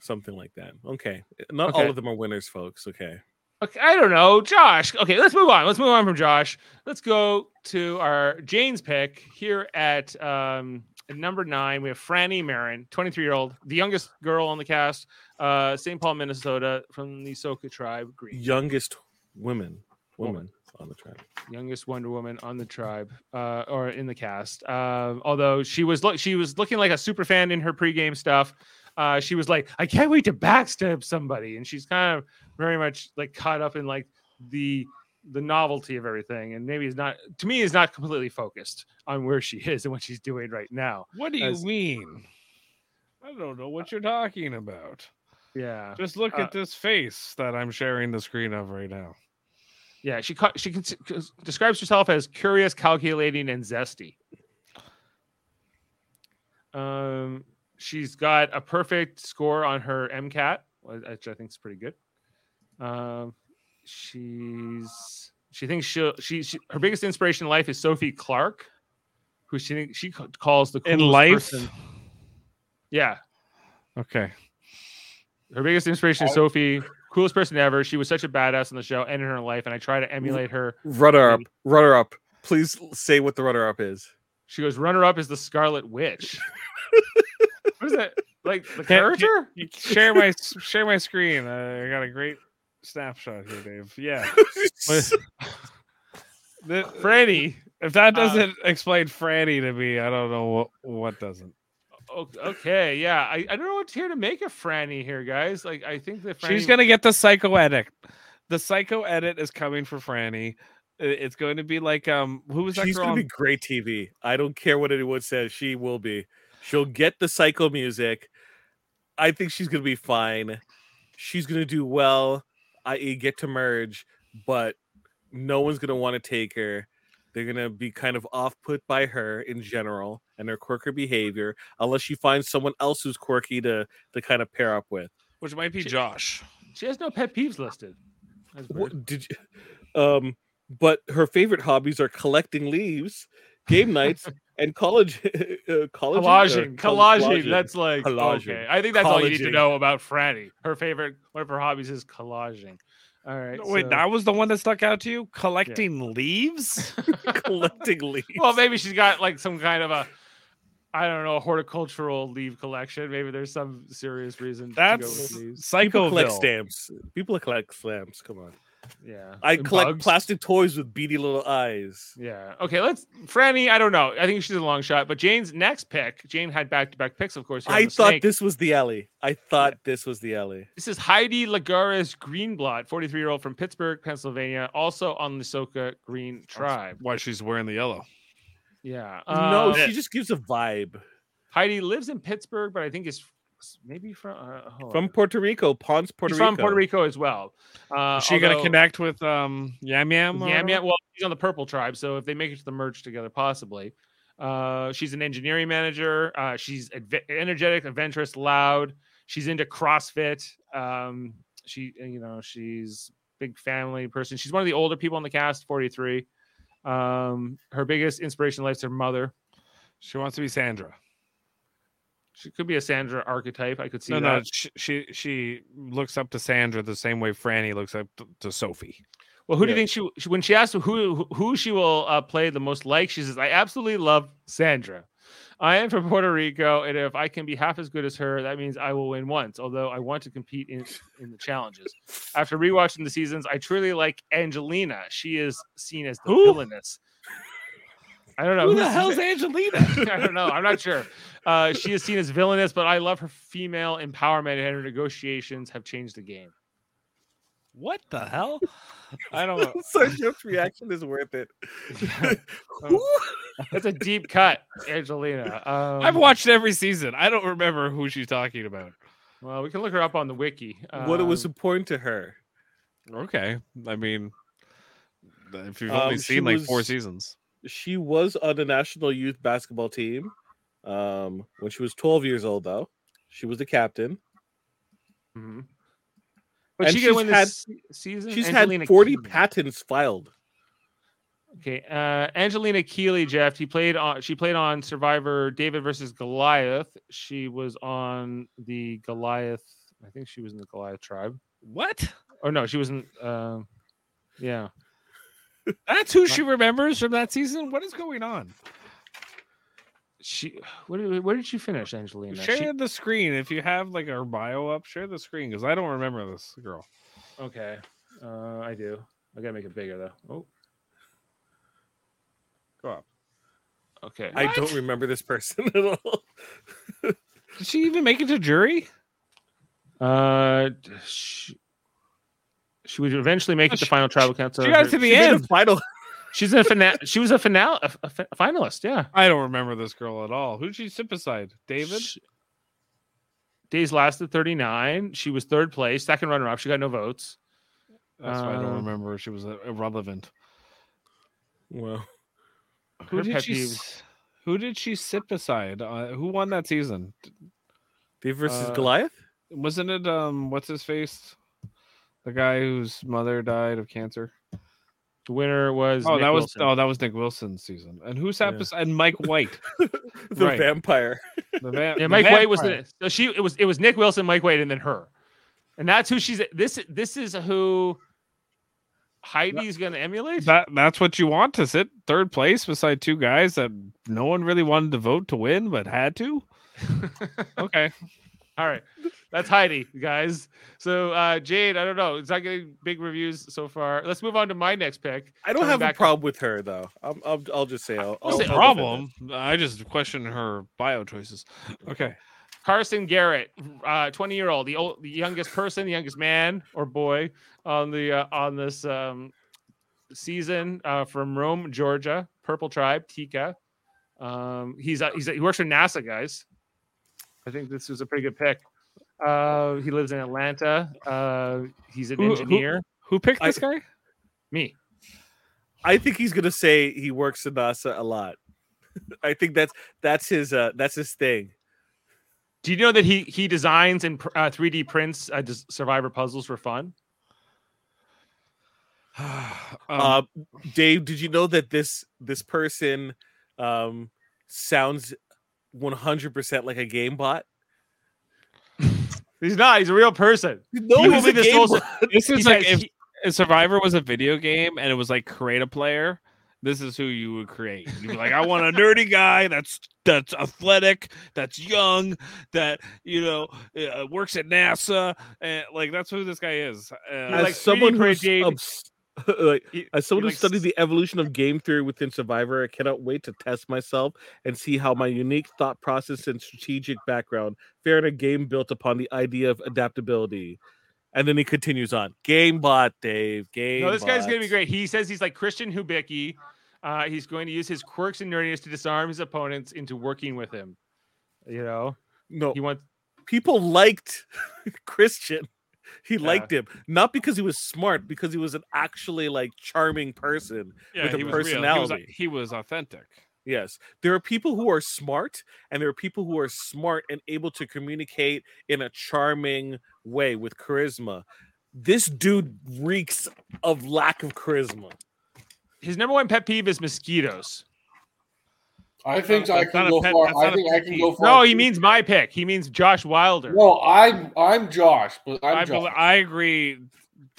something like that. Okay, not all of them are winners, folks. Okay, Okay, I don't know, Josh. Okay, let's move on. Let's move on from Josh. Let's go to our Jane's pick here at um at number nine. We have Franny Marin, 23 year old, the youngest girl on the cast, uh, St. Paul, Minnesota, from the Soka tribe. Green. youngest women, woman on the track. youngest Wonder Woman on the tribe, uh, or in the cast. Um, although she was look, she was looking like a super fan in her pregame stuff. Uh, she was like, I can't wait to backstab somebody, and she's kind of very much like caught up in like the the novelty of everything, and maybe is not to me is not completely focused on where she is and what she's doing right now. What do you As- mean? I don't know what you're talking about. Yeah, Just look Uh, at this face that I'm sharing the screen of right now. Yeah. She ca- she cons- cons- describes herself as curious, calculating, and zesty. Um, she's got a perfect score on her MCAT, which I think is pretty good. Um, she's she thinks she'll she, she her biggest inspiration in life is Sophie Clark, who she she calls the In coolest life? person- Yeah, Okay. her biggest inspiration is Sophie, coolest person ever. She was such a badass on the show and in her life, and I try to emulate her. Runner up, runner up. Please say what the runner up is. She goes, runner up is the Scarlet Witch. what is that? Like the Can't- character? You share my share my screen. Uh, I got a great snapshot here, Dave. Yeah. What- The- Franny. if that Uh, doesn't explain Franny to me, I don't know what what doesn't. O- Okay, yeah. I, I don't know what's here to make of Franny here, guys. Like, I think that Franny, She's gonna get the psycho edit. The psycho edit is coming for Franny. It's going to be like um who was that She's girl? gonna on- be great TV. I don't care what anyone says. She will be. She'll get the psycho music. I think she's gonna be fine. She's gonna do well, i.e., get to merge, but no one's gonna want to take her. They're gonna be kind of off put by her in general and her quirky behavior, unless she finds someone else who's quirky to to kind of pair up with. which might be Josh. she has no pet peeves listed. What did you, um but her favorite hobbies are collecting leaves, game nights, and college uh, college Collaging, collaging. That's like Collaging. okay. I think that's all you need to know about Franny. Her favorite, one of her hobbies is collaging. All right. Wait, so- that was the one that stuck out to you? Collecting leaves? collecting leaves. well, maybe she's got like some kind of a, I don't know, a horticultural leaf collection. Maybe there's some serious reason. to go with That's these. People collect stamps. People collect stamps. Come on. Yeah. I And collect bugs. plastic toys with beady little eyes. Yeah. Okay. Let's Franny. I don't know. I think she's a long shot. But Jane's next pick. Jane had back to back picks, of course. I thought snake. this was the alley. I thought this was the alley. This is Heidi Lagares Greenblatt, 43 year old from Pittsburgh, Pennsylvania, also on the Soka Green tribe. Why she's wearing the yellow. Yeah. no, uh, she just gives a vibe. Heidi lives in Pittsburgh, but I think is maybe from uh, From. Puerto Rico, Ponce, Puerto She's Rico. from Puerto Rico as well. Uh, Is she gonna connect with um Yam Yam? or Yam? Yam. Well, she's on the purple tribe, so if they make it to the merge together, possibly. Uh, she's an engineering manager. Uh, she's adve- energetic, adventurous, loud. She's into CrossFit. Um, she, you know, she's big family person. She's one of the older people in the cast, 43. Um, her biggest inspiration in life is her mother. She wants to be Sandra. She could be a Sandra archetype. I could see No, that. no, she, she she looks up to Sandra the same way Franny looks up to, to Sophie. Well, who do you think she, she when she asked who who she will uh, play the most like? She says, "I absolutely love Sandra. I am from Puerto Rico, and if I can be half as good as her, that means I will win once. Although I want to compete in in the challenges. After rewatching the seasons, I truly like Angelina. She is seen as the Who? villainous. I don't know Who the hell's Angelina? I don't know. I'm not sure. Uh, she is seen as villainous, but I love her female empowerment and her negotiations have changed the game. what the hell? I don't know. Sergio's reaction is worth it. Oh. That's a deep cut, Angelina. Um, I've watched every season. I don't remember who she's talking about. Well, we can look her up on the wiki. what it was Um, important to her. Okay, I mean, if you've Um, only she seen like four seasons, She was on the national youth basketball team um, when she was 12 years old, though. She was the captain. mhm. But And she she's can win had- this season. She's Angelina had 40 Keeley. patents filed. Okay, uh, Angelina Keeley, Jeff. He played on. She played on Survivor David versus Goliath. She was on the Goliath. I think she was in the Goliath tribe. what? Or no, she wasn't. Uh, yeah. That's who she remembers from that season. What is going on? She. What did, where did she finish, Angelina? Share She- the screen if you have like her bio up. Share the screen because I don't remember this girl. okay. Uh, I do. I gotta make it bigger though. Oh. Go up. Okay. I don't remember this person at all. Did she even make it to jury? Uh, she, she would eventually make it to She- final tribal council. she got it to the She made end. final. She's in a final. She was a final, a, a fi- finalist. Yeah. I don't remember this girl at all. Who did she sit beside? David? She- days lasted 39. She was third place, second runner up. She got no votes. That's why I don't Uh, remember. She was uh, irrelevant. Well, Who did she? peeves. Who did she sit beside? Uh, who won that season? Dave versus Uh, Goliath? Wasn't it um? What's his face? The guy whose mother died of cancer. The winner was Oh, Nick that was Wilson. oh, that was Nick Wilson's season. And who sat Yeah. beside and Mike White? the Right. vampire. The va- yeah, the Mike White was the so she it was it was Nick Wilson, Mike White, and then her, and that's who she's this this is who Heidi's gonna emulate. that that's what you want to sit third place beside two guys that no one really wanted to vote to win but had to. Okay. All right, that's Heidi, guys. So uh Jade, I don't know, it's not getting big reviews so far. Let's move on to my next pick. I don't Coming have a problem with her though. I'm, I'll, I'll just say I'll, I'll, I'll problem. I just question her bio choices. Okay. Carson Garrett, uh, 20 year old, the old, the youngest person, the youngest man or boy on the uh, on this um, season uh, from Rome, Georgia, Purple Tribe, Tika. Um, he's uh, he's he works for NASA, guys. I think this was a pretty good pick. Uh, he lives in Atlanta. Uh, he's an Who- who- engineer. Who picked I- this guy? Me. I think he's gonna say he works at NASA a lot. I think that's that's his uh that's his thing. Do you know that he he designs and pr- uh, 3D prints uh, des- survivor puzzles for fun? Um, uh, Dave, did you know that this this person um sounds 100% like a game bot? He's not. He's a real person. No, He he's a the game sole- bot. this he is like says if if Survivor was a video game and it was like create a player, this is who you would create. You'd be like, I want a nerdy guy that's that's athletic, that's young, that you know uh, works at NASA, and like that's who this guy is. Uh, As like someone who's printed- obs- like, he- as someone who likes- studied the evolution of game theory within Survivor, I cannot wait to test myself and see how my unique thought process and strategic background fare in a game built upon the idea of adaptability. And then he continues on. Game bot, Dave. Game. No, this guy's gonna be great. He says he's like Christian Hubicki. Uh, he's going to use his quirks and nerdiness to disarm his opponents into working with him. You know, No, he wants. people liked Christian. He Yeah. liked him not because he was smart, because he was an actually like charming person. yeah, with a he was. He was, personality. he was authentic. Yes, there are people who are smart, and there are people who are smart and able to communicate in a charming way with charisma. This dude reeks of lack of charisma. His number one pet peeve is mosquitoes. I think I not can go far. I think I can go peeve. far. No, he means my pick. He means Josh Wilder. No, I'm I'm Josh, but I'm I, Josh. bel I agree,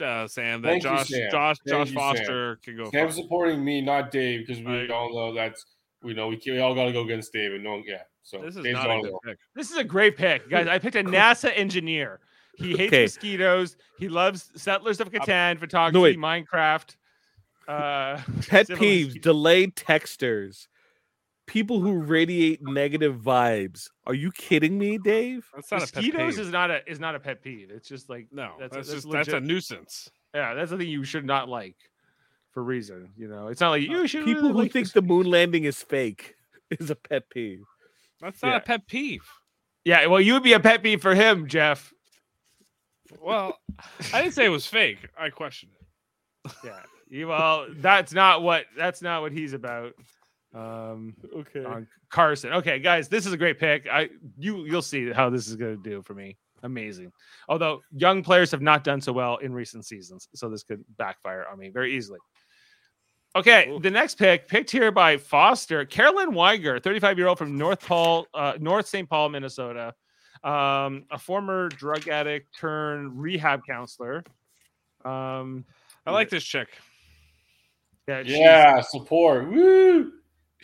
uh, Sam. That Thank you, Josh, Sam. Josh, Thank Josh you, Foster can go. Sam's far. supporting me, not Dave, because we I- all know that's we know we, we all got to go against Dave, and no, yeah. So This is Dave's not a good pick. This is a great pick, guys. I picked a NASA engineer. He hates Okay. mosquitoes. He loves Settlers of Catan, photography, wait. Minecraft. Uh, Pet peeves, delayed texters, people who radiate negative vibes. Are you kidding me, Dave? That's not a pet Mosquitoes peeve. is not a is not a pet peeve. It's just like no, that's that's, a- that's just that's a nuisance. yeah, that's the thing you should not like for reason. You know, it's not like you should People really who like think the moon landing is fake is a pet peeve. That's not Yeah. a pet peeve. Yeah, well, you would be a pet peeve for him, Jeff. Well, I didn't say it was fake. I questioned it. Yeah. Well, that's not what that's not what he's about. Um, Okay. on Carson. Okay, guys, this is a great pick. I you you'll see how this is going to do for me. Amazing. Although young players have not done so well in recent seasons, so this could backfire on me very easily. Okay, the next pick picked here by Foster, Carolyn Wiger, 35 year old from North Paul, uh, North St. Paul, Minnesota, um, a former drug addict turned rehab counselor. Um, I like this chick. yeah, Yeah, support. Woo!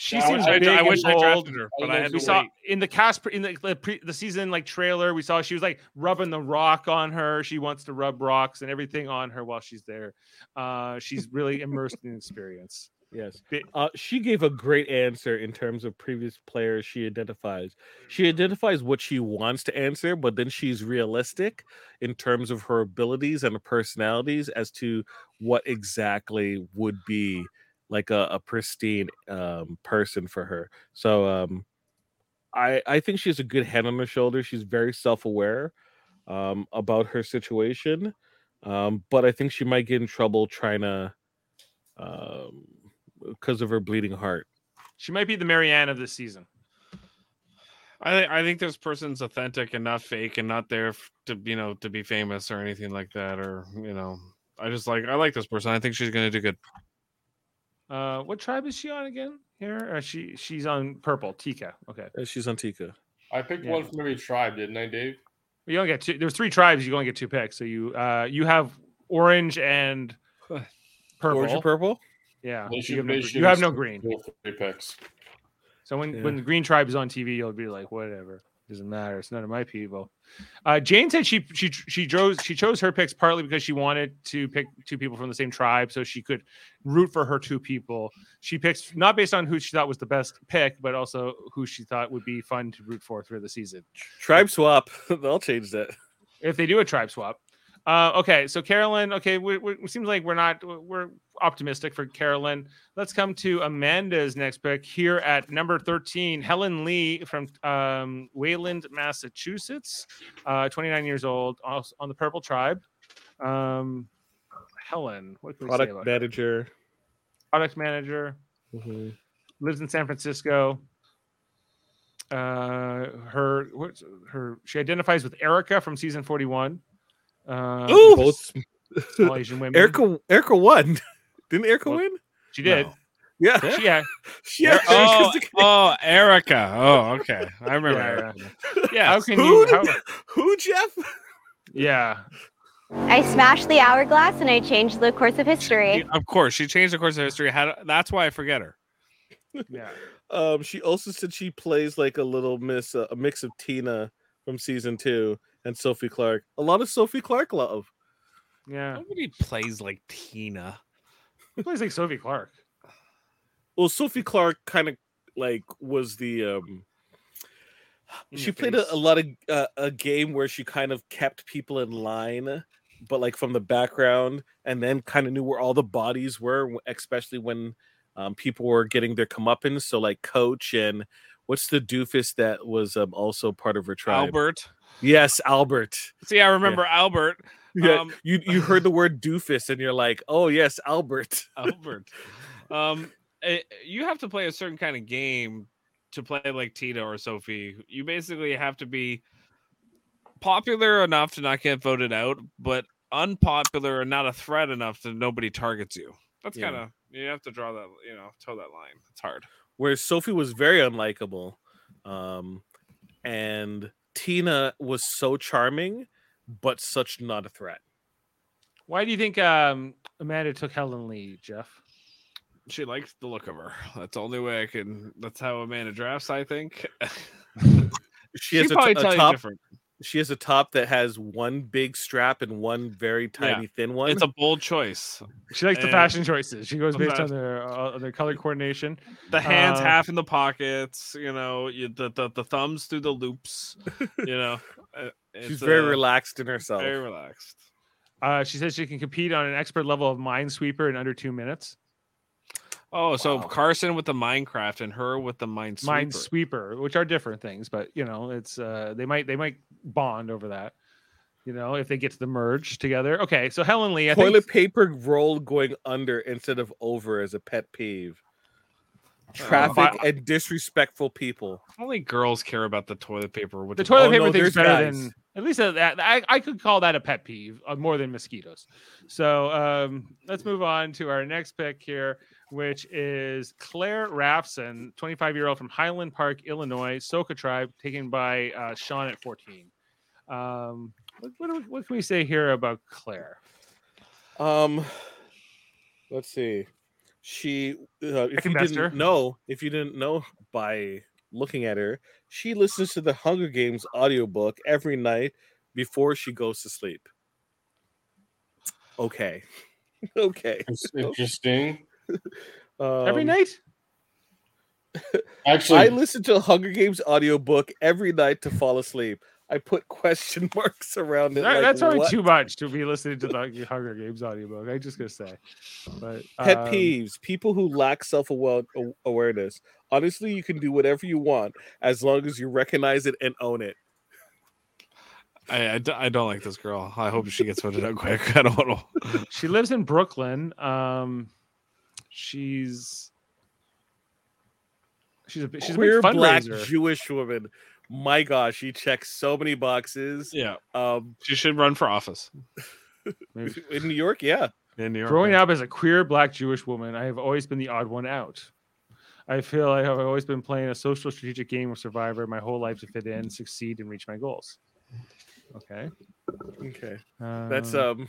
She Yeah, I seems wish I- big I and wish I bold. drafted her, but I I had we to saw wait. in the cast in the the, pre, the season like trailer we saw she was like rubbing the rock on her she wants to rub rocks and everything on her while she's there uh she's really immersed in the experience Yes. Uh, she gave a great answer in terms of previous players she identifies. She identifies what she wants to answer, but then she's realistic in terms of her abilities and her personalities as to what exactly would be like a, a pristine um, person for her. So um, I I think she has a good head on her shoulder. She's very self aware um, about her situation, um, but I think she might get in trouble trying to. Um, because of her bleeding heart. she might be the Maryanne of this season I I think this person's authentic and not fake and not there to you know to be famous or anything like that or you know I just like I like this person. I think she's gonna do good. Uh, what tribe is she on again? Here, uh, she she's on purple. Tika. Okay. She's on Tika. I picked Yeah. one from every tribe, didn't I, Dave? You only get two. There's three tribes. You only get two picks. So you uh you have orange and purple. Orange or purple? Yeah. They You have, no, they gr- should you have no green. to Three picks. So when Yeah. when the green tribe is on TV, you'll be like, whatever. Doesn't matter. It's none of my people. Uh, Jane said she she she chose she chose her picks partly because she wanted to pick two people from the same tribe, so she could root for her two people. She picks not based on who she thought was the best pick, but also who she thought would be fun to root for through the season. Tribe swap. They'll change that. if they do a tribe swap. Uh, okay, so Carolyn. Okay, we, we, it seems like we're not we're optimistic for Carolyn. Let's come to Amanda's next pick here at number thirteen. Helen Li from um, Wayland, Massachusetts, uh, twenty nine years old, also on the Purple Tribe. Um, Helen, what can we Product her? manager. Product manager, Mhm. lives in San Francisco. Uh, her her? She identifies with Erika from season forty one. Uh, Ooh! both small Asian women. Erika Erika won. Didn't Erika Well, win? she did. Yeah. She, yeah, Yeah. Oh, she's the- oh, Erika. Oh, okay. I remember. Yeah, Erika. yeah. How can Who you? How, Who, Jeff? yeah, I smashed the hourglass and I changed the course of history. Of course, she changed the course of history. How, that's why I forget her. yeah. Um, she also said she plays like a little miss, uh, a mix of Tina from season two and Sophie Clark. A lot of Sophie Clark love. Yeah, Nobody plays like Tina. Who plays like Sophie Clark. Well, Sophie Clark kind of like was the um. In she played a, a lot of uh, a game where she kind of kept people in line, but like from the background, and then kind of knew where all the bodies were, especially when um, people were getting their comeuppance. So like Coach and what's the doofus that was um, also part of her tribe? Albert. Yes, Albert. See, I remember Albert. Yeah, Um, you you heard the word doofus and you're like, oh yes, Albert. Albert. Um, eh, you have to play a certain kind of game to play like Tina or Sophie. You basically have to be popular enough to not get voted out, but unpopular and not a threat enough that nobody targets you. That's Yeah. kind of you have to draw that, you know, toe that line. It's hard. Whereas Sophie was very unlikable, um, and Tina was so charming, but such not a threat. Why do you think um, Amanda took Helen Li, Jeff? She likes the look of her. That's the only way I can. That's how Amanda drafts. I think. She has a, probably tell you top. different. She has a top that has one big strap and one very tiny thin one. It's a bold choice. She likes the fashion choices. She goes based on fashion- their uh, on their color coordination. the hands Uh, half in the pockets you know you, the, the the thumbs through the loops you know uh, She's it's, very uh, relaxed in herself. very relaxed Uh, she says she can compete on an expert level of Minesweeper in under two minutes. Oh so Wow. carson with the minecraft and her with the minesweeper Minesweeper, which are different things, but you know, it's uh, they might they might bond over that. You know, if they get to the merge together. Okay, so Helen Li, I Toilet think paper roll going under instead of over as a pet peeve. Uh, Traffic but- and disrespectful people. only girls care about the toilet paper with the the toilet Oh, paper no, thing's better guys. than at least that I, I could call that a pet peeve uh, more than mosquitoes. So um, let's move on to our next pick here, which is Claire Rafson, 25 year old from Highland Park, Illinois, Soka tribe, taken by uh, Sean at 14. Um, what, what, what can we say here about Claire? Um, let's see. She, uh, if you didn't her. know, if you didn't know by looking at her, she listens to the Hunger Games audiobook every night before she goes to sleep. Okay, okay. It's interesting. Every Um, night? Actually, I listen to the Hunger Games audiobook every night to fall asleep. I put question marks around it. That- like, that's probably what? too much to be listening to the Hunger Games audiobook. I'm just gonna say, but Pet um, peeves: people who lack self awareness. Honestly, you can do whatever you want as long as you recognize it and own it. I I don't like this girl i hope she gets voted out quick i don't Know. She lives in Brooklyn. Um, she's she's a she's a Queer big black. Jewish woman. My gosh, she checks so many boxes. Yeah, Um, she should run for office in New York, yeah. in New York. Growing up as a queer black Jewish woman, I have always been the odd one out. I feel like I've always been playing a social strategic game of Survivor my whole life to fit in, succeed, and reach my goals. Okay. Okay. That's Um, um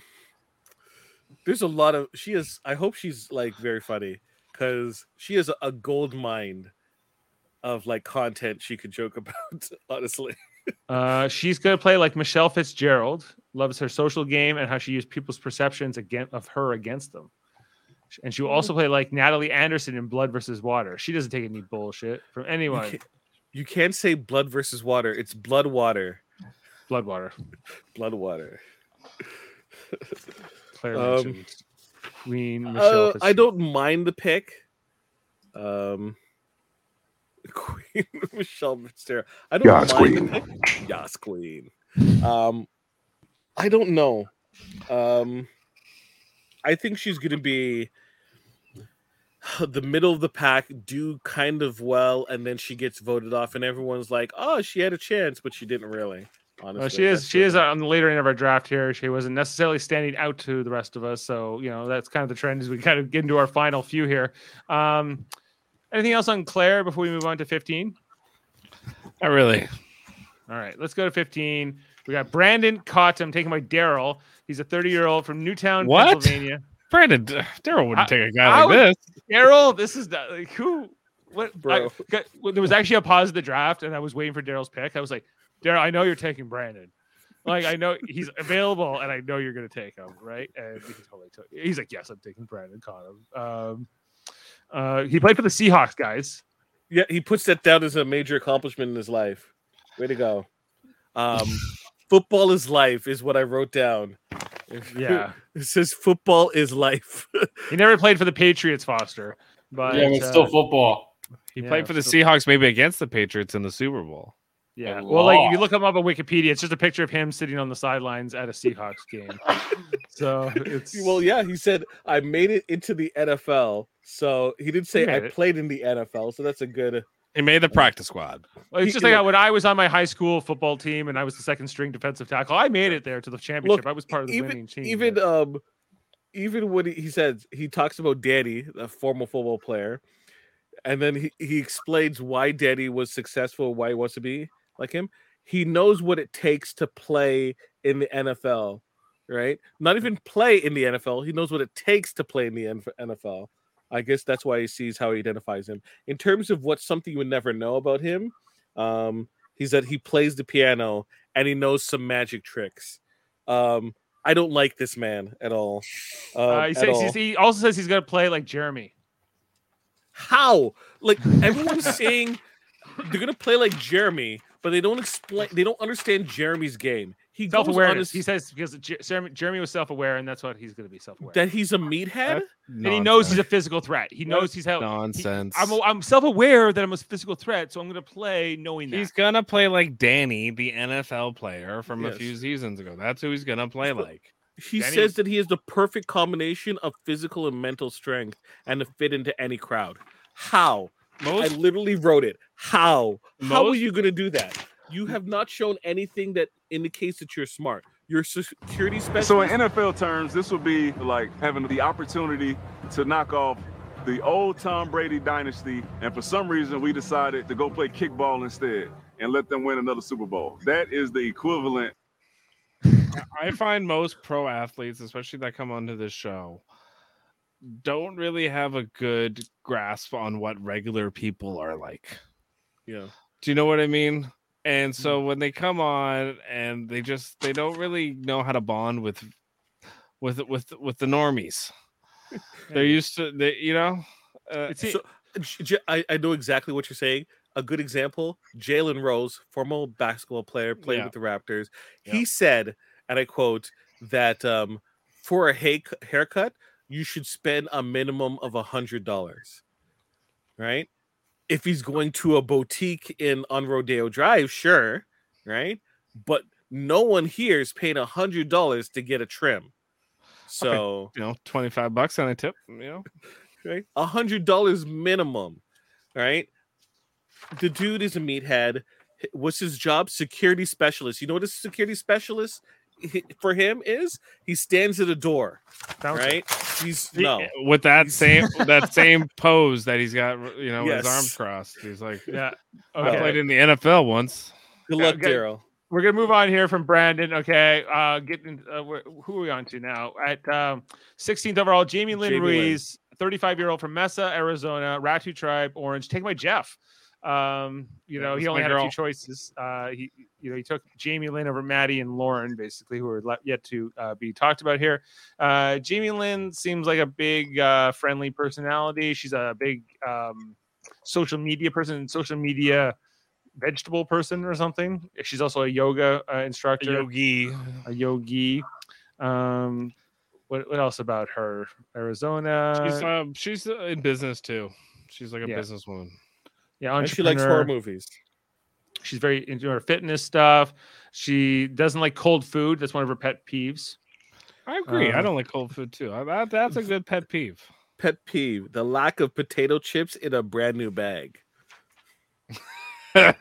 there's a lot of she is I hope she's like very funny because she is a gold mine of like content she could joke about, honestly. Uh, she's gonna play like Michelle Fitzgerald. Loves her social game and how she used people's perceptions against of her against them. And she will also play like Natalie Anderson in Blood versus Water. She doesn't take any bullshit from You anyone. can't, you can't say blood versus water, it's blood water. Blood water. Blood water. Claire Um, mentioned Queen Michelle. Uh, I don't mind the pick. Um Queen Michelle Fitzgerald. I don't Yas, mind the pick. Yas Queen. Um I don't know. Um I think she's gonna be the middle of the pack, do kind of well, and then she gets voted off, and everyone's like, "Oh, she had a chance, but she didn't really." Honestly, Uh, she is she the- is on the later end of our draft here. She wasn't necessarily standing out to the rest of us, so you know that's kind of the trend as we kind of get into our final few here. Um, anything else on Claire before we move on to fifteen? Not really. All right, let's go to fifteen. We got Brandon Cottom taken by Daryl. He's a 30 year old from Newtown, What? Pennsylvania. Brandon Daryl wouldn't I- take a guy I like would- this. Daryl, this is not, like who? What, Bro. I- got- there was actually a pause of the draft, and I was waiting for Daryl's pick. I was like, Daryl, I know you're taking Brandon. Like I know he's available, and I know you're going to take him, right? And he totally took. He's like, yes, I'm taking Brandon Cottom. Um, uh, he played for the Seahawks, guys. Yeah, he puts that down as a major accomplishment in his life. Way to go. Um, football is life is what I wrote down. Yeah. it says football is life. He never played for the Patriots, Foster, but yeah, it's uh, still football. He Yeah, played for the so- Seahawks, maybe against the Patriots in the Super Bowl. Yeah. A Well, like if you look him up on Wikipedia, it's just a picture of him sitting on the sidelines at a Seahawks game. so it's well, yeah, he said I made it into the NFL. So he did say made I it. played in the NFL. So that's a good. He made the practice squad. Well, it's He- just like how look- when I was on my high school football team and I was the second string defensive tackle, I made it there to the championship. I was part of the winning team. even but- um even when he, he says he talks about Danny, a former football player, and then he, he explains why Danny was successful, why he wants to be like him. He knows what it takes to play in the NFL, right? Not even play in the NFL. He knows what it takes to play in the NFL. I guess that's why he sees how he identifies him. In terms of what's something you would never know about him, um, he's that he plays the piano and he knows some magic tricks. Um, I don't like this man at all. Um, uh, he, says, all. he also says he's going to play like Jeremy. How? Like everyone's saying they're gonna play like Jeremy, but they don't explain. They don't understand Jeremy's game. He goes Self on awareness. He says because Jeremy, Jeremy was self aware, and that's what he's going to be self aware. that he's a meathead. And he knows he's a physical threat. He knows he's how. he- nonsense. I'm, I'm self aware that I'm a physical threat, so I'm going to play knowing that. He's gonna play like Danny, the NFL player from a few seasons ago. That's who he's gonna play like. He Danny- says that he has the perfect combination of physical and mental strength and to fit into any crowd. How? I literally wrote it. How? How are you gonna do that? You mm. have not shown anything that indicates that you're smart. You're security specialist. So in NFL terms, this would be like having the opportunity to knock off the old Tom Brady dynasty, and for some reason we decided to go play kickball instead and let them win another Super Bowl. That is the equivalent. I find most pro athletes, especially that come onto this show, don't really have a good grasp on what regular people are like. yeah. Do you know what I mean? And Mm. so when they come on and they just they don't really know how to bond with with with with the normies. They're used to they you know uh, So, I, I know exactly what you're saying. A good example: Jalen Rose, former basketball player, played Yeah. with the Raptors. He said, and I quote, that um, for a ha- haircut, you should spend a minimum of a hundred dollars. Right? If he's going to a boutique in on Rodeo Drive, sure, right? But no one here is paying a hundred dollars to get a trim. So you know 25 bucks on a tip, you know. right? A hundred dollars minimum, right? The dude is a meathead. What's his job? Security specialist. You know what a security specialist for him is? He stands at a door, Bouncer. right? He's no. with that same that same pose that he's got, you know, with his arms crossed. He's like, Yeah. I played in the NFL once. Good luck, okay. Daryl. We're gonna move on here from Brandon. Okay, uh, getting uh, who are we on to now? At um, 16th overall, Jaime Lynn Jaime Ruiz, 35 year old from Mesa, Arizona, Ratu Tribe, Orange. Take by Jeff. Um, you Yeah, know, he only my had a few choices. Uh, he, you know, he took Jaime Lynn over Maddie and Lauren, basically, who are le- yet to uh, be talked about here. Uh, Jaime Lynn seems like a big, uh, friendly personality. She's a big um, social media person, social media vegetable person or something. She's also a yoga uh, instructor, Yogi. a yogi. Um, what, what else about her? Arizona. She's um, she's uh, in business too. She's like a Yeah. businesswoman. yeah, And she likes horror movies. She's very into her fitness stuff. She doesn't like cold food. That's one of her pet peeves. I agree. I Uh, don't like cold food too. That, that's a good pet peeve. Pet peeve: the lack of potato chips in a brand new bag. Come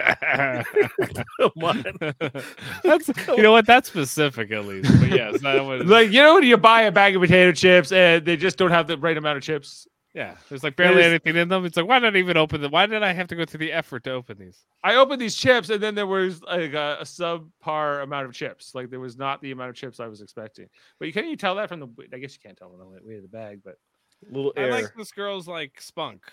on. That's you know what? That's specific at least. But yes, that was Like you know when you buy a bag of potato chips and they just don't have the right amount of chips. Yeah. There's like barely is- anything in them. It's like why not even open them? Why did I have to go through the effort to open these? I opened these chips and then there was like a, a subpar amount of chips. Like there was not the amount of chips I was expecting. But you can't you tell that from the I guess you can't tell from the weight of the bag, but Little air. I like this girl's like spunk.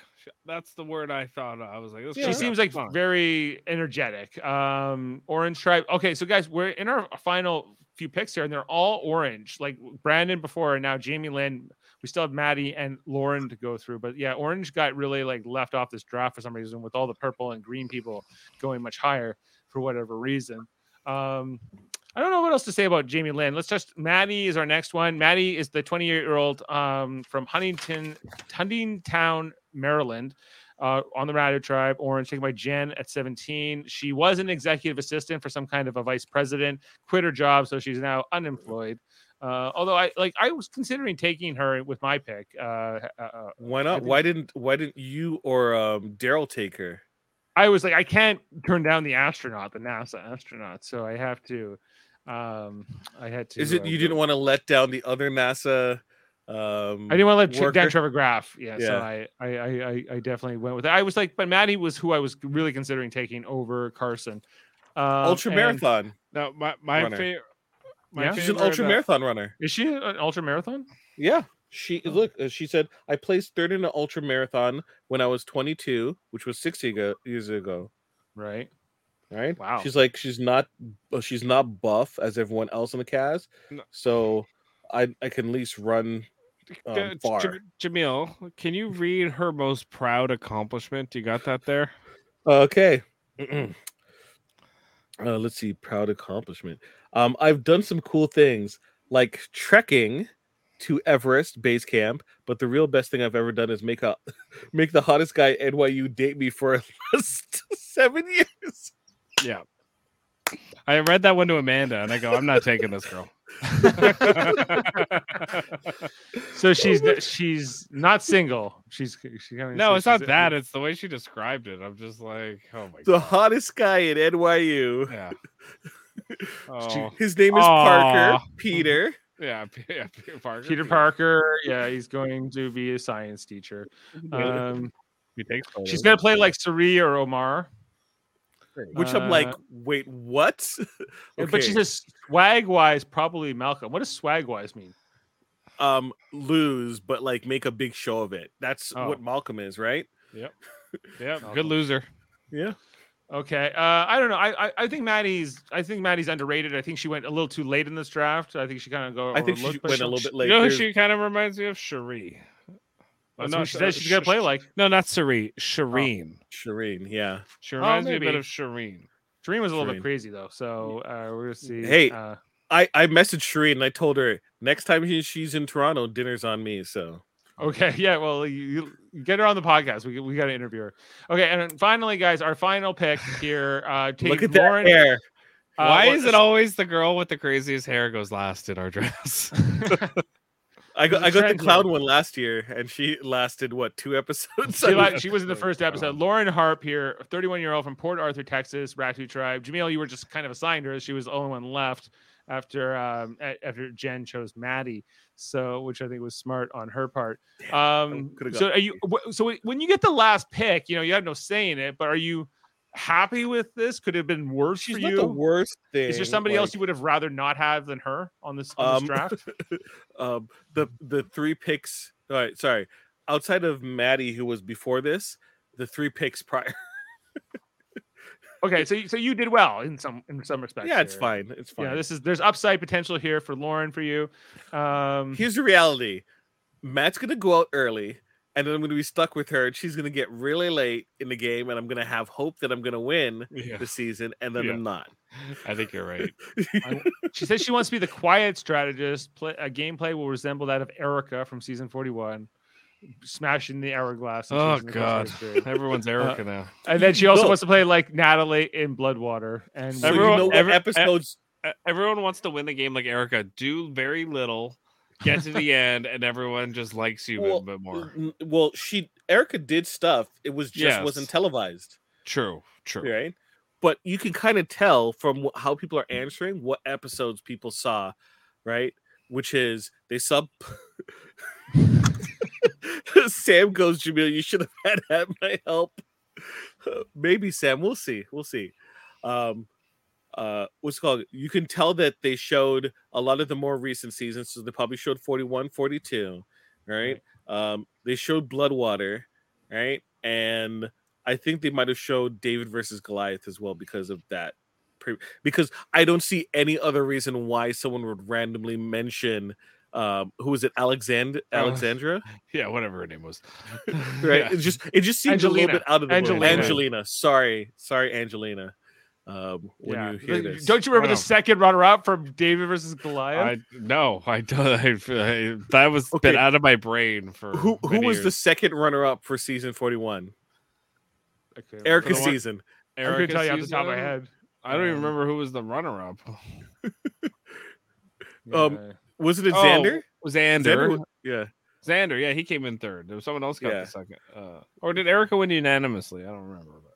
That's the word I thought. I was like, this she seems like spunk. very energetic. Um, orange tribe. Okay, so guys, we're in our final few picks here, and they're all orange. Like Brandon before, and now Jaime Lynn. We still have Maddie and Lauren to go through, but yeah, orange got really like left off this draft for some reason, with all the purple and green people going much higher for whatever reason. Um, I don't know what else to say about Jaime Lynn. Let's just Maddie is our next one. Maddie is the 28 year old um, from Huntington, Huntingtown, Maryland, uh, on the Ratu Tribe. Orange, taken by Jen at 17. She was an executive assistant for some kind of a vice president, quit her job, so she's now unemployed. Uh, although I like, I was considering taking her with my pick. Uh, uh, uh, Why not? Why didn't Why didn't you or um, Daryl take her? I was like, I can't turn down the astronaut, the NASA astronaut, so I have to. Um, I had to. Is it uh, you didn't want to let down the other NASA? Um, I didn't want to let Dan? Trevor Graff. Yeah, so Yeah. I, I, I, I- I definitely went with it. I was like, but Maddie was who I was really considering taking over Carson. Um, ultra marathon. No, my my favorite. My Yeah? She's an ultra uh, marathon runner. Is she an ultra marathon? Yeah. She look. uh, She said I placed third in an ultra marathon when I was 22, which was 60 ago, years ago. Right. Right. Wow. She's like she's not. uh, She's not buff as everyone else in the cast. No. So I I can at least run um, J- far. J- Jamil, can you read her most proud accomplishment? You got that there? Okay. uh, let's see. Proud accomplishment. Um, I've done some cool things like trekking to Everest base camp, but the real best thing I've ever done is make a make the hottest guy at NYU date me for at least seven years. Yeah. I read that one to Amanda, and I go, I'm not taking this girl. So she's n- she's not single. She's she kinda no, it's not that. It's the way she described it. I'm just like, oh my god. The god. hottest guy at NYU. Yeah. Oh, His name is Parker Peter. yeah, yeah, Peter Parker. Peter Parker. Yeah, he's going to be a science teacher. Um, He takes she's gonna play like Sari or Omar. Which I'm like, Uh, wait, what? But she Okay. says swag wise, probably Malcolm. What does swag wise mean? um lose, but like make a big show of it. That's Oh. what Malcolm is, right? Yep. Yeah, good loser. Yeah. Okay. Uh, I don't know. I, I I think Maddie's I think Maddie's underrated. I think she went a little too late in this draft. I think she kind of go. I think she overlooked, but went a little bit late. You late. know who she kind of reminds me of? Cherie. That's no, who she says she's gonna Sh- play like. No, not Cherie. Shirin. Shirin, yeah. She reminds me a bit of Shirin. Dream was a little bit crazy though, so uh, we're gonna see. Hey, uh, I I messaged Shirin and I told her next time she, she's in Toronto, dinner's on me. So okay, yeah. Well, you, you get her on the podcast. We we got to interview her. Okay, and finally, guys, our final pick here. Uh, take look at Lauren, that hair. Why well, is it always the girl with the craziest hair goes last in our drafts? I got There's a I got the trend clown one last year, and she lasted what two episodes? She, like, was- she was in the first episode. Lauren Harpe here, 31 year old from Port Arthur, Texas, Ratu tribe. Jamil, you were just kind of assigned her. She was the only one left after um, after Jen chose Maddie. So, which I think was smart on her part. Um, so, are you? So, when you get the last pick, you know you have no say in it, but are you happy with this? Could it have been worse She's for you? the worst thing. Is there somebody else you would have rather not have than her on this, on this Um, draft? um, the the three picks. All right, sorry. Outside of Maddie, who was before this, the three picks prior. Okay, so you, so you did well in some in some respects. yeah, it's here. fine. It's fine. Yeah, this is there's upside potential here for Lauren for you. Um, Here's the reality: Matt's gonna go out early, and then I'm gonna be stuck with her, and she's gonna get really late in the game, and I'm gonna have hope that I'm gonna win Yeah. the season, and then Yeah. I'm not. I think you're right. I- she says she wants to be the quiet strategist. Play, a gameplay will resemble that of Erika from season 41, smashing the hourglass. Oh God, course history. everyone's Uh, Erika now. And then she also No. wants to play like Natalie in Bloodwater. And So Everyone- you know every- episodes? Everyone wants to win the game like Erika. Do very little, get to the end, and everyone just likes you a Well, bit more. Well, she Erika did stuff. It was just Yes. wasn't televised, True, true. right? But you can kind of tell from wh- how people are answering what episodes people saw, right? Which is they sub. Sam goes, Jamil, you should have had, had my help. Maybe Sam, we'll see. We'll see. Um, uh, what's it called? You can tell that they showed a lot of the more recent seasons. So they probably showed 41, 42, right? Um, they showed Bloodwater, right? And I think they might have showed David versus Goliath as well because of that. Pre- Because I don't see any other reason why someone would randomly mention um who was it Alexand Oh. Alexandra Yeah, whatever her name was. right Yeah. it just it just seems a little bit out of the Angelina. Angelina. Angelina sorry sorry Angelina um when yeah. you hear this Don't you remember Wow. the second runner up from David versus Goliath? I no, I don't. I, I, that was Okay. been out of my brain for who who many was the second runner up for season 41 I couldn't- Erika's the one- season I couldn't Erika tell you off the top of my head. I don't even Um, remember who was the runner-up. Um, Yeah. Was it a Oh, Xander was Xander Xander? wa- yeah Xander, yeah, he came in third. There was someone else got Yeah. the second. Uh, or did Erika win unanimously? I don't remember. But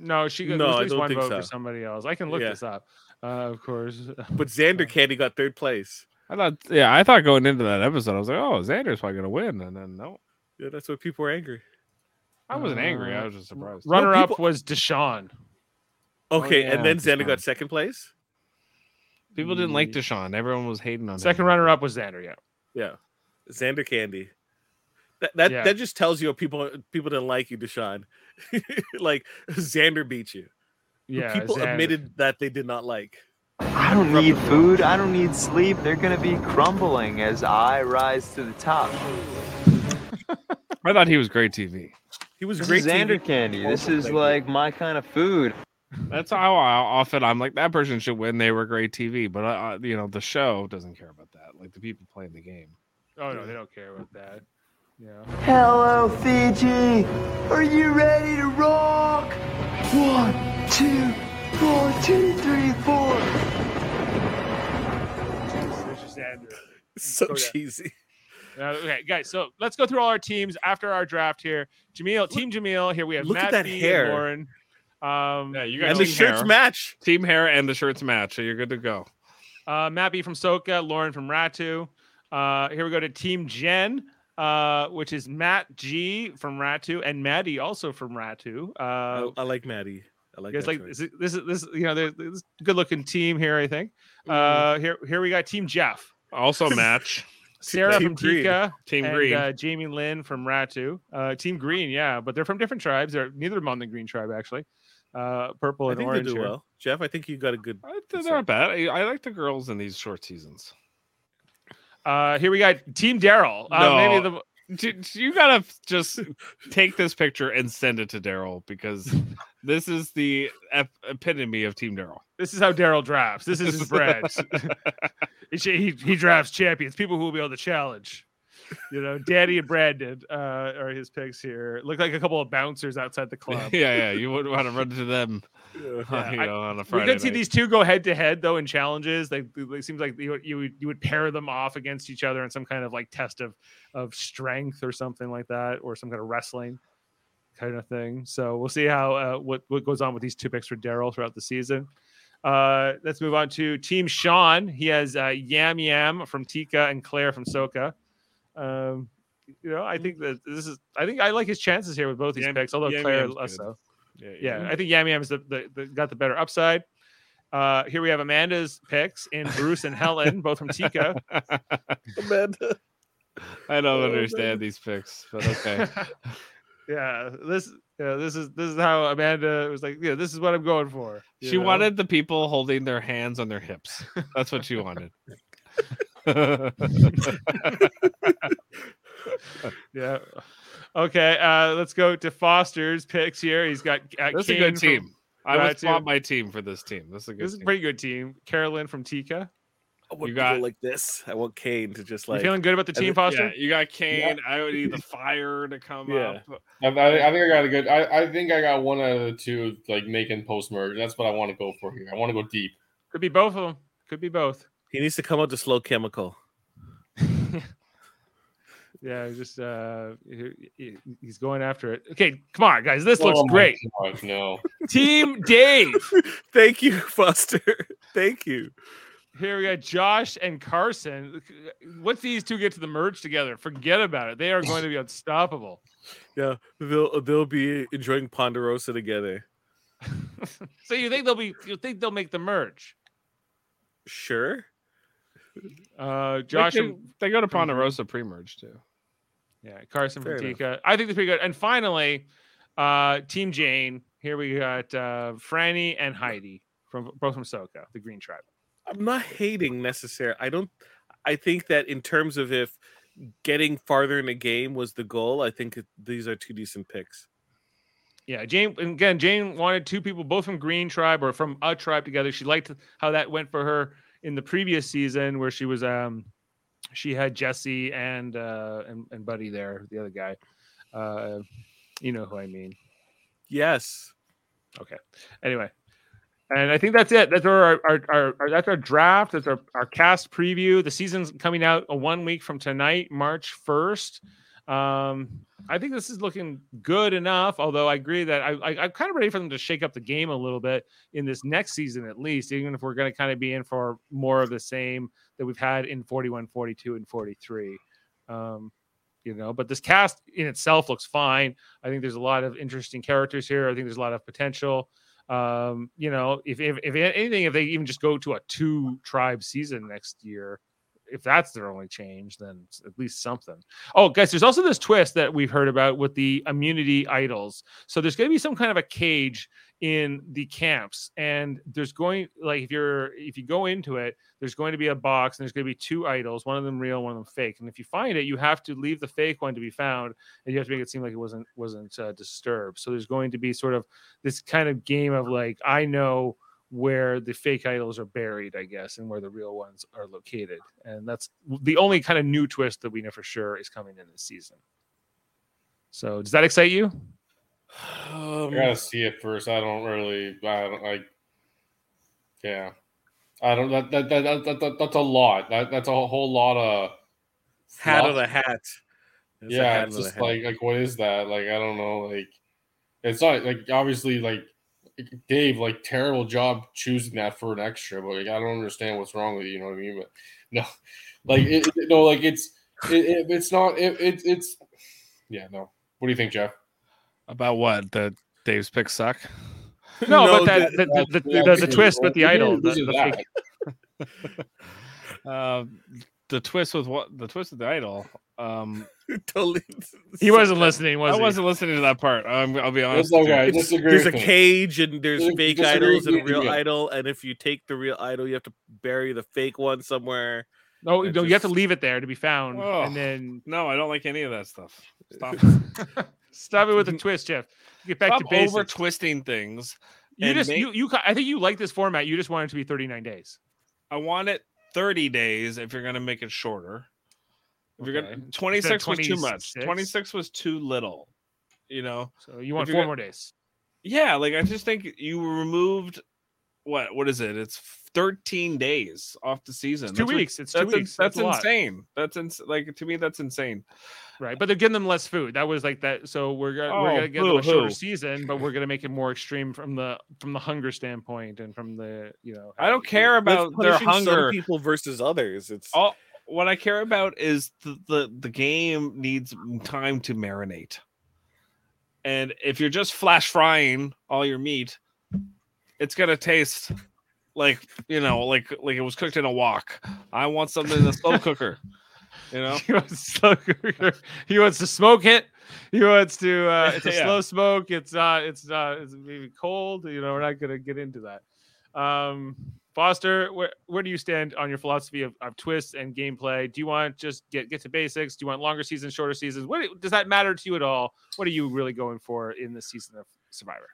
No, she got No, no, at least one think vote for somebody else. I can look Yeah. this up, uh, of course. but Xander Candy got third place I thought, yeah, I thought going into that episode, I was like, oh, Xander's probably gonna win, and then no, yeah that's what people were angry I wasn't angry. I Uh, was just surprised. Runner up people- was Deshawn. okay yeah, and then that's Xander got second place People didn't like mm. Deshawn. Everyone was hating on him. Second runner up was Xander. Yeah. yeah Xander Candy that that, Yeah. that just tells you people people didn't like you Deshawn like Xander beat you who Yeah. people Xander. admitted that they did not like I don't need food. I don't need sleep. They're going to be crumbling as I rise to the top. I thought he was great TV. he was This great is Xander TV. candy. This is like my kind of food. That's how I often I'm like that person should win. They were great TV, but uh, you know the show doesn't care about that. Like the people playing the game. Oh no, they don't care about that. Yeah. Hello, Fiji. Are you ready to rock? One, two, four, two, three, four. Just Xander. so cheesy Uh, okay, guys. So let's go through all our teams after our draft here. Jameel, Team Jameel. Here we have look at Matt that B and hair. Lauren. Um, Yeah, you and the shirts hair. match Team hair and the shirts match, so you're good to go. uh, Matt B from Soka, Lauren from Ratu. Uh, here we go to Team Jen, uh, which is Matt G from Ratu and Maddie also from Ratu. Uh, I, I like Maddie I like you guys like this, is- this is this you know this good looking team here I think. Mm-hmm. Uh, here here we got Team Jeff, Also match. Sarah Team from Green. Tika, Team and, Green. uh, Jaime Lynn from Ratu. Uh, Team Green, yeah, but they're from different tribes. They're neither of them on the Green tribe actually. Uh, purple I and think they orange. do here. well Jeff I think you got a good they're not bad. I, I like the girls in these short seasons. Uh, here we got Team Daryl. Uh, maybe No. the D- d- You gotta just take this picture and send it to Daryl because this is the ep- epitome of Team Daryl. this is how Daryl drafts. This is his bread. he, he he drafts champions, people who will be able to challenge. You know, Danny and Brandon uh, are his picks here. Look like a couple of bouncers outside the club. yeah, yeah. You wouldn't want to run into them. Yeah, you I- know, on a we Friday. did see these two go head to head though in challenges. Like it seems like you would, you would you would pair them off against each other in some kind of like test of of strength or something like that, or some kind of wrestling kind of thing. So we'll see how uh, what what goes on with these two picks for Daryl throughout the season. Uh, let's move on to Team Sean. He has uh, Yam Yam from Tika and Claire from Soka. Um, you know, I think that this is. I think I like his chances here with both these Yam- picks, although Yam Claire Yam's less good. so. Yeah, Yeah, I think Yam Yam is the, the, the got the better upside. Uh, here we have Amanda's picks in Bruce and Helen, both from Tika. Amanda. I don't Oh, understand these picks, but okay. yeah, this yeah, this is this is how Amanda was like. Yeah, this is what I'm going for. she know? wanted the people holding their hands on their hips. That's what she wanted. yeah. Okay, uh, let's go to Foster's picks here. He's got uh, This is a Kane good from team. I would Ratu. swap my team for this team. This is a good This is a pretty good team. Carolyn from Tika. I want You got- like this. I want Kane to just like. you feeling good about the team, then- Foster? Yeah, you got Kane. I would need the fire to come Yeah. up. I, I, I think I got a good. I, I think I got one out of the two like making post merge. That's what I want to go for here. I want to go deep. Could be both of them. Could be both. He needs to come out to slow chemical. Yeah, just uh, he- he- he's going after it. Okay, come on, guys. This looks Oh my great. God, no. Team Dave. Thank you, Foster. Thank you. Here we got Josh and Carson. Once these two get to the merge together, forget about it. They are going to be unstoppable. Yeah, they'll they'll be enjoying Ponderosa together. So you think they'll be? You think they'll make the merge? Sure. Uh, They, Josh can- they go to Ponderosa pre-merge too. yeah, Carson from Fair enough. I think that's pretty good. And finally, uh, Team Jane. Here we got uh, Frannie and Heidi from both from Soka, the Green Tribe. I'm not hating necessarily. I don't. I think that in terms of if getting farther in the game was the goal, I think these are two decent picks. Yeah, Jane. Again, Jane wanted two people, both from Green Tribe or from a tribe together. She liked how that went for her in the previous season, where she was um, she had Jesse and uh and, and Buddy there, the other guy. Uh, you know who I mean. Yes. Okay. Anyway, and I think that's it. That's our our, our, our that's our draft. That's our, our cast preview. The season's coming out a one week from tonight, March first. Um, I think this is looking good enough. Although I agree that I, I'm kind of ready for them to shake up the game a little bit in this next season, at least. Even if we're going to kind of be in for more of the same that we've had in 41, 42, and 43. Um, you know, but this cast in itself looks fine. I think there's a lot of interesting characters here. I think there's a lot of potential. Um, you know, if, if if anything, if they even just go to a two tribe season next year, if that's their only change, then at least something. Oh, guys, there's also this twist that we've heard about with the immunity idols. So there's going to be some kind of a cage in the camps, and there's going like if you're if you go into it, there's going to be a box, and there's going to be two idols, one of them real, one of them fake. And if you find it, you have to leave the fake one to be found, and you have to make it seem like it wasn't wasn't uh, disturbed. So there's going to be sort of this kind of game of like I know where the fake idols are buried, I guess, and where the real ones are located. And that's the only kind of new twist that we know for sure is coming in this season. So does that excite you? I Um, gotta see it first. I don't really. I don't like. Yeah, I don't. That that, that, that, that, that that's a lot. That that's a whole lot of hat fluff. on a hat. It's yeah, hat it's on a just hat. like like what is that? Like I don't know. Like it's not like obviously like Dave. Like terrible job choosing that for an extra. But like I don't understand what's wrong with you. You know what I mean? But no, like it, it- no, like it's it, it, it's not. It, it it's yeah. No. What do you think, Jeff? About what? the Dave's picks suck. No, No, but that, that- the, the, that- yeah, there's a because- twist with the idol. the- the that. Um, the twist with what? The twist with the idol. Um, totally. He wasn't listening, was I he? wasn't listening to that part. I'm, I'll be honest. It's with okay. It's- there's a me. cage and there's Dis- fake disagree idols and a real idol, and if you take the real idol, you have to bury the fake one somewhere. No, It no, you have to leave it there to be found, Oh. and then No, I don't like any of that stuff. Stop. stop it with the twist, Jeff. Get back Stop to basics. over twisting things. you just make- you you. I think you like this format. You just want it to be 39 days. I want it 30 days if you're going to make it shorter. If you're Okay. gonna 26 was too much. 26? 26 was too little. You know. So you want four you're more days. Yeah, like I just think you removed what what is it? It's 13 days off the season. It's two That's ri- weeks. It's two that's in- weeks. That's, That's insane. That's ins- like to me that's insane. Right, but they're giving them less food. That was like that. So we're gonna we're Oh, gonna give them a shorter boo-hoo. season, but we're gonna make it more extreme from the from the hunger standpoint and from the you know. I don't care about their punishing some hunger. people versus others. It's All what I care about is the, the the game needs time to marinate. And if you're just flash frying all your meat, it's gonna taste like you know, like like it was cooked in a wok. I want something in a slow cooker. You know, he wants to slow cooker. He wants to smoke it. He wants to. Uh, it's a Yeah. slow smoke. It's not. It's not. It's maybe cold. You know, we're not gonna get into that. Um, Foster, where where do you stand on your philosophy of, of twists and gameplay? Do you want just get get to basics? Do you want longer seasons, shorter seasons? What does that matter to you at all? What are you really going for in this season of Survivor?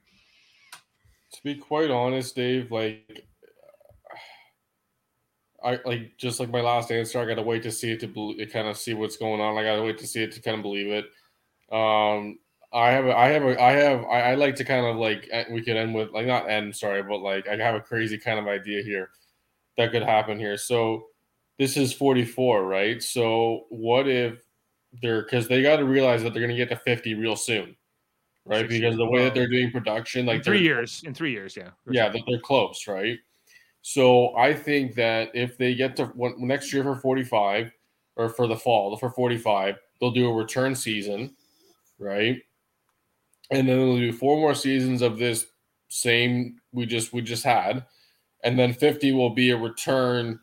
To be quite honest, Dave, like I like just like my last answer. I gotta wait to see it to, bel- to kind of see what's going on. I gotta wait to see it to kind of believe it. Um, I have, a, I have, a, I have, I, I like to kind of like eh, we could end with like not end, sorry, but like I have a crazy kind of idea here that could happen here. So this is 44, right? So what if they're because they got to realize that they're gonna get to 50 real soon, right? Because the way that they're doing production, like in three years. In three years, yeah. yeah, that they're close, right? So I think that if they get to when, next year for 45 or for the fall for 45, they'll do a return season, right? And then they'll do four more seasons of this same we just we just had, and then 50 will be a return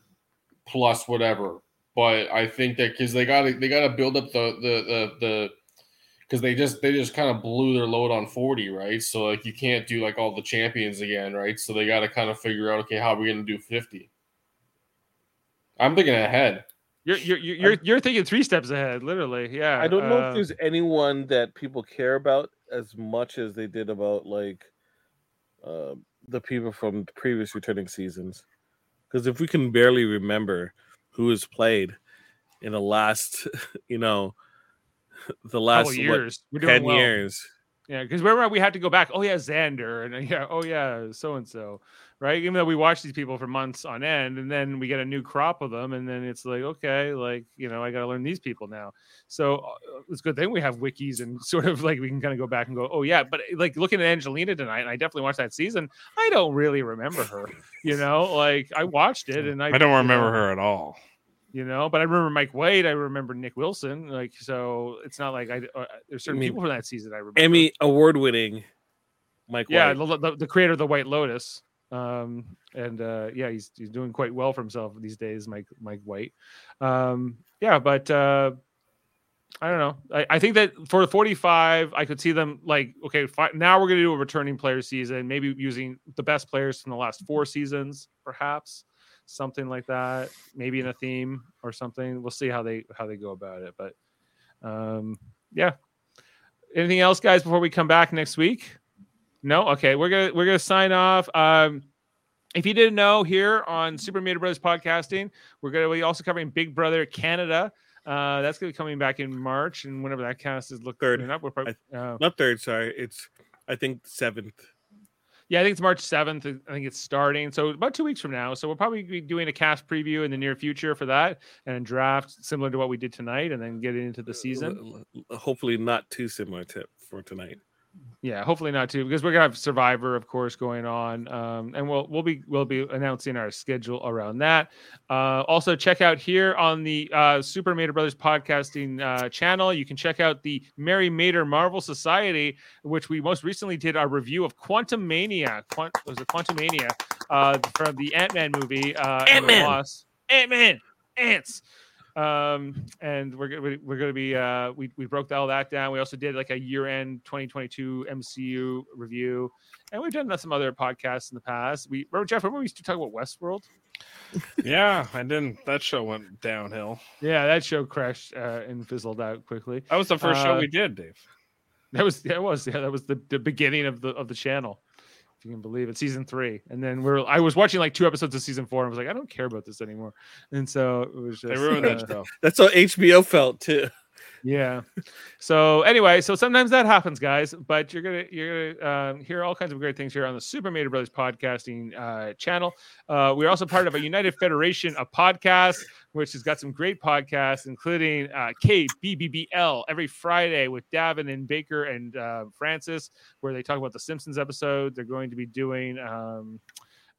plus whatever. But I think that because they got to they got to build up the the the the because they just they just kind of blew their load on 40 right so like you can't do like all the champions again right so they got to kind of figure out okay how are we going to do 50 i'm thinking ahead You're you're you're you're, you're thinking three steps ahead, literally. Yeah. I don't know uh, if there's anyone that people care about as much as they did about like uh, the people from the previous returning seasons. Because if we can barely remember who has played in the last, you know, the last what, years. Ten well. years. Yeah, because remember we had to go back. Oh yeah, Xander, and uh, yeah, oh yeah, so and so, right? Even though we watch these people for months on end, and then we get a new crop of them, and then it's like, okay, like you know, I got to learn these people now. So uh, it's a good thing we have wikis and sort of like we can kind of go back and go, oh yeah, but like looking at Angelina tonight, and I definitely watched that season. I don't really remember her, you know, like I watched it, and I I don't you remember know, her at all. You know but i remember mike White. i remember nick wilson like so it's not like i uh, there's certain mean, people from that season i remember Emmy award winning Mike yeah White. the, the, the creator of the white lotus um and uh yeah he's he's doing quite well for himself these days mike mike white um yeah but uh I don't know. I, I think that for the 45, I could see them like, okay, fi- now we're going to do a returning player season, maybe using the best players from the last four seasons, perhaps something like that, maybe in a theme or something. We'll see how they how they go about it. But um, yeah. Anything else, guys, before we come back next week? No. Okay, we're gonna we're gonna sign off. Um, if you didn't know, here on Super Mater Brothers podcasting, we're gonna be also covering Big Brother Canada. Uh, that's gonna be coming back in March, and whenever that cast is looking Third. up, we're probably, uh, Not third, sorry. It's I think seventh. Yeah, I think it's March seventh. I think it's starting, so about two weeks from now. So we'll probably be doing a cast preview in the near future for that, and draft similar to what we did tonight, and then getting into the uh, season. L- l- Hopefully not too similar to for tonight. Yeah, hopefully not too, because we're gonna have Survivor, of course, going on, um, and we'll we'll be we'll be announcing our schedule around that. Uh, also, check out here on the uh, Super Mater Brothers podcasting uh, channel. You can check out the Mary Mater Marvel Society, which we most recently did our review of Quantumania. Quant was it Quantumania uh, from the Ant Man movie? Uh, Ant-Man! Ant Man, ants um and we're gonna we're gonna be uh we, we broke all that down we also did like a year-end 2022 mcu review and we've done some other podcasts in the past we remember jeff remember we used to talk about westworld Yeah, I didn't. That show went downhill. yeah that show crashed uh, and fizzled out quickly That was the first show Uh, we did, Dave. that was that was yeah that was the, the beginning of the of the channel if you can believe it, season three. And then we're I was watching like two episodes of season four and I was like, I don't care about this anymore. And so it was just They ruined that uh, show. That's how HBO felt too. Yeah. So anyway, so sometimes that happens, guys. But you're gonna you're gonna um, hear all kinds of great things here on the Super Mater Brothers podcasting uh, channel. Uh, we're also part of a United Federation of podcasts, which has got some great podcasts, including uh, KBBBL every Friday with Davin and Baker and uh, Francis, where they talk about the Simpsons episode. They're going to be doing. Um,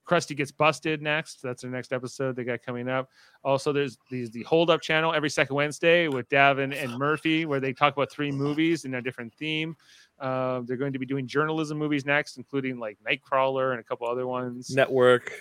Krusty gets busted next. That's the next episode they got coming up. Also, there's these the Hold Up channel every second Wednesday with Davin and Murphy, where they talk about three movies in a different theme. Uh, they're going to be doing journalism movies next, including like Nightcrawler and a couple other ones. Network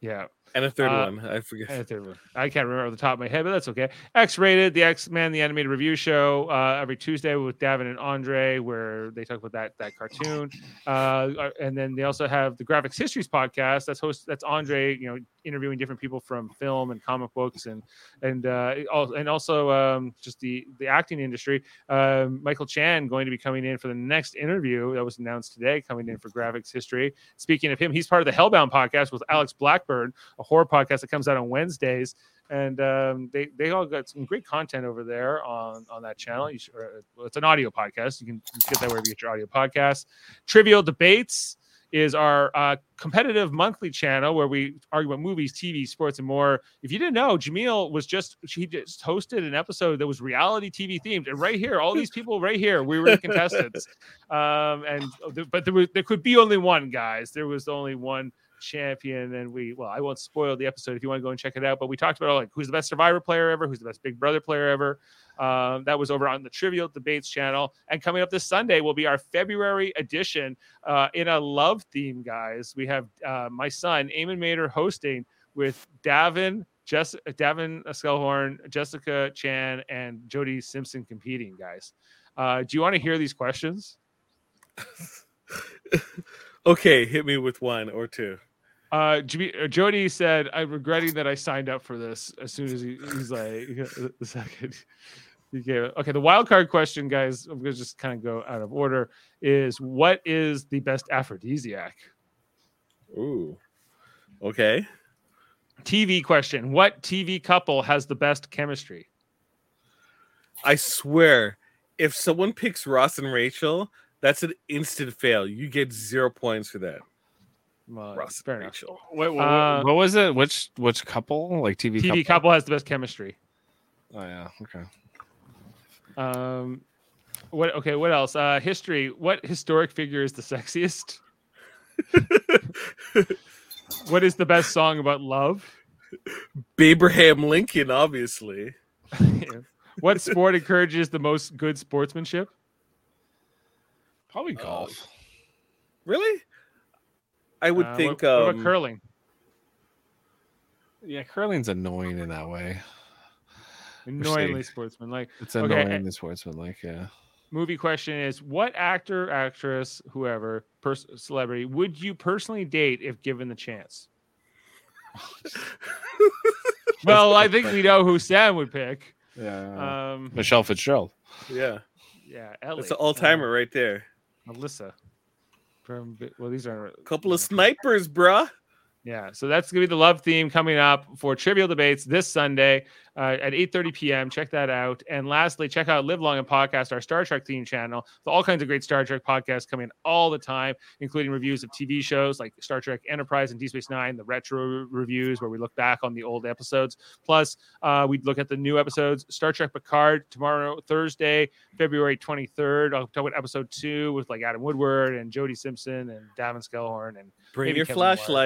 Yeah. And a third Uh, one. I forget. And a third one. I can't remember off the top of my head, but that's okay. X Rated, the X Men, the animated review show, uh, every Tuesday with Davin and Andre, where they talk about that that cartoon. Uh, and then they also have the Graphics Histories podcast. That's host. That's Andre. You know, interviewing different people from film and comic books, and and uh, and also um, just the the acting industry. Um, Michael Chan going to be coming in for the next interview that was announced today, coming in for Graphics History. Speaking of him, he's part of the Hellbound podcast with Alex Blackburn, a horror podcast that comes out on Wednesdays. And um, they they all got some great content over there on on that channel. You should, well, it's an audio podcast. You can get that wherever you get your audio podcasts. Trivial debates is our uh, competitive monthly channel where we argue about movies, TV, sports, and more. If you didn't know, Jameel was just she just hosted an episode that was reality TV themed, and right here, all these people right here, we were the contestants. Um, and but there was there could be only one, guys. There was only one champion, and we well, I won't spoil the episode if you want to go and check it out. But we talked about like who's the best Survivor player ever, who's the best Big Brother player ever. Um, that was over on the Trivial Debates channel. And coming up this Sunday will be our February edition uh, in a love theme, guys. We have uh, my son, Eamon Mater, hosting with Davin, Jess, Davin Skellhorn, Jessica Chan, and Jody Simpson competing, guys. Uh, do you want to hear these questions? Okay, hit me with one or two. Uh, uh, Jody said, "I'm regretting that I signed up for this." As soon as he, he's like, the second he gave it. Okay, the wild card question, guys. I'm gonna just kind of go out of order. Is what is the best aphrodisiac? Ooh. Okay. TV question: What TV couple has the best chemistry? I swear, if someone picks Ross and Rachel, that's an instant fail. You get zero points for that. Well, Ross and enough. Rachel. Wait, what, Uh, what was it? Which which couple? Like TV, TV couple? couple has the best chemistry. Oh yeah, okay. Um, what? Okay, what else? Uh, history. What historic figure is the sexiest? what is the best song about love? Abraham Lincoln, obviously. what sport encourages the most good sportsmanship? Probably golf. Really? I would Uh, think. What, what um, about curling? Yeah, curling's annoying in that way. Annoyingly see. sportsmanlike. It's Okay, annoying and in sportsmanlike. Yeah. movie question is: What actor, actress, whoever, pers- celebrity would you personally date if given the chance? well, I think we know who Sam would pick. Yeah. Um, Michele Fitzgerald. Yeah. yeah, Ellie. That's an all timer right there. Alyssa. From well, these are a Couple of snipers, bruh. Yeah, so that's gonna be the love theme coming up for Trivial Debates this Sunday uh, at 8:30 p.m. Check that out. And lastly, check out Live Long and Podcast, our Star Trek theme channel. So all kinds of great Star Trek podcasts coming all the time, including reviews of TV shows like Star Trek Enterprise and Deep Space Nine, the retro reviews where we look back on the old episodes. Plus, uh, we look at the new episodes. Star Trek Picard tomorrow, Thursday, February 23rd. I'll talk about episode two with like Adam Woodward and Jody Simpson and Davin Skellhorn and Bring your Kevin Moore.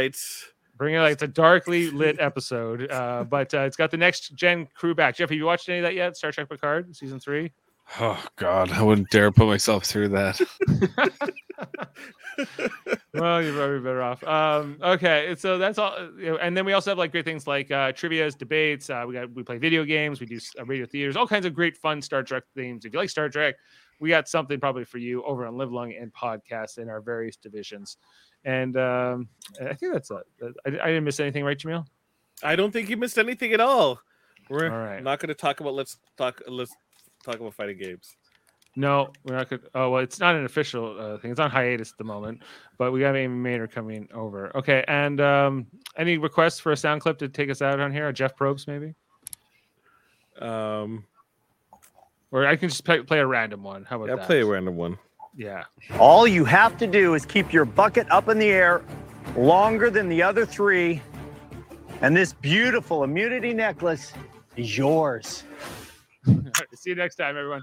Flashlights. Bring it like it's a darkly lit episode, uh, but uh, it's got the next gen crew back. Jeff, have you watched any of that yet? Star Trek Picard season three. Oh God, I wouldn't dare put myself through that. well, you're probably better off. Um, okay, so that's all. You know, and then we also have like great things like uh, trivia's, debates. Uh, we got we play video games. We do uh, radio theaters, all kinds of great fun Star Trek themes. If you like Star Trek, we got something probably for you over on Live Long and Podcast in our various divisions. And um, I think that's it. I, I didn't miss anything, right, Jamil? I don't think you missed anything at all. We're All right. not going to talk about. Let's talk. Let's talk about fighting games. No, we're not good. Oh well, it's not an official uh, thing. It's on hiatus at the moment, but we got Amy Maynard coming over. Okay, and um, any requests for a sound clip to take us out on here? Or Jeff Probst, maybe, Um, or I can just play, play a random one. How about that? yeah, that? play a random one. Yeah. All you have to do is keep your bucket up in the air longer than the other three, and this beautiful immunity necklace is yours. See you next time, everyone.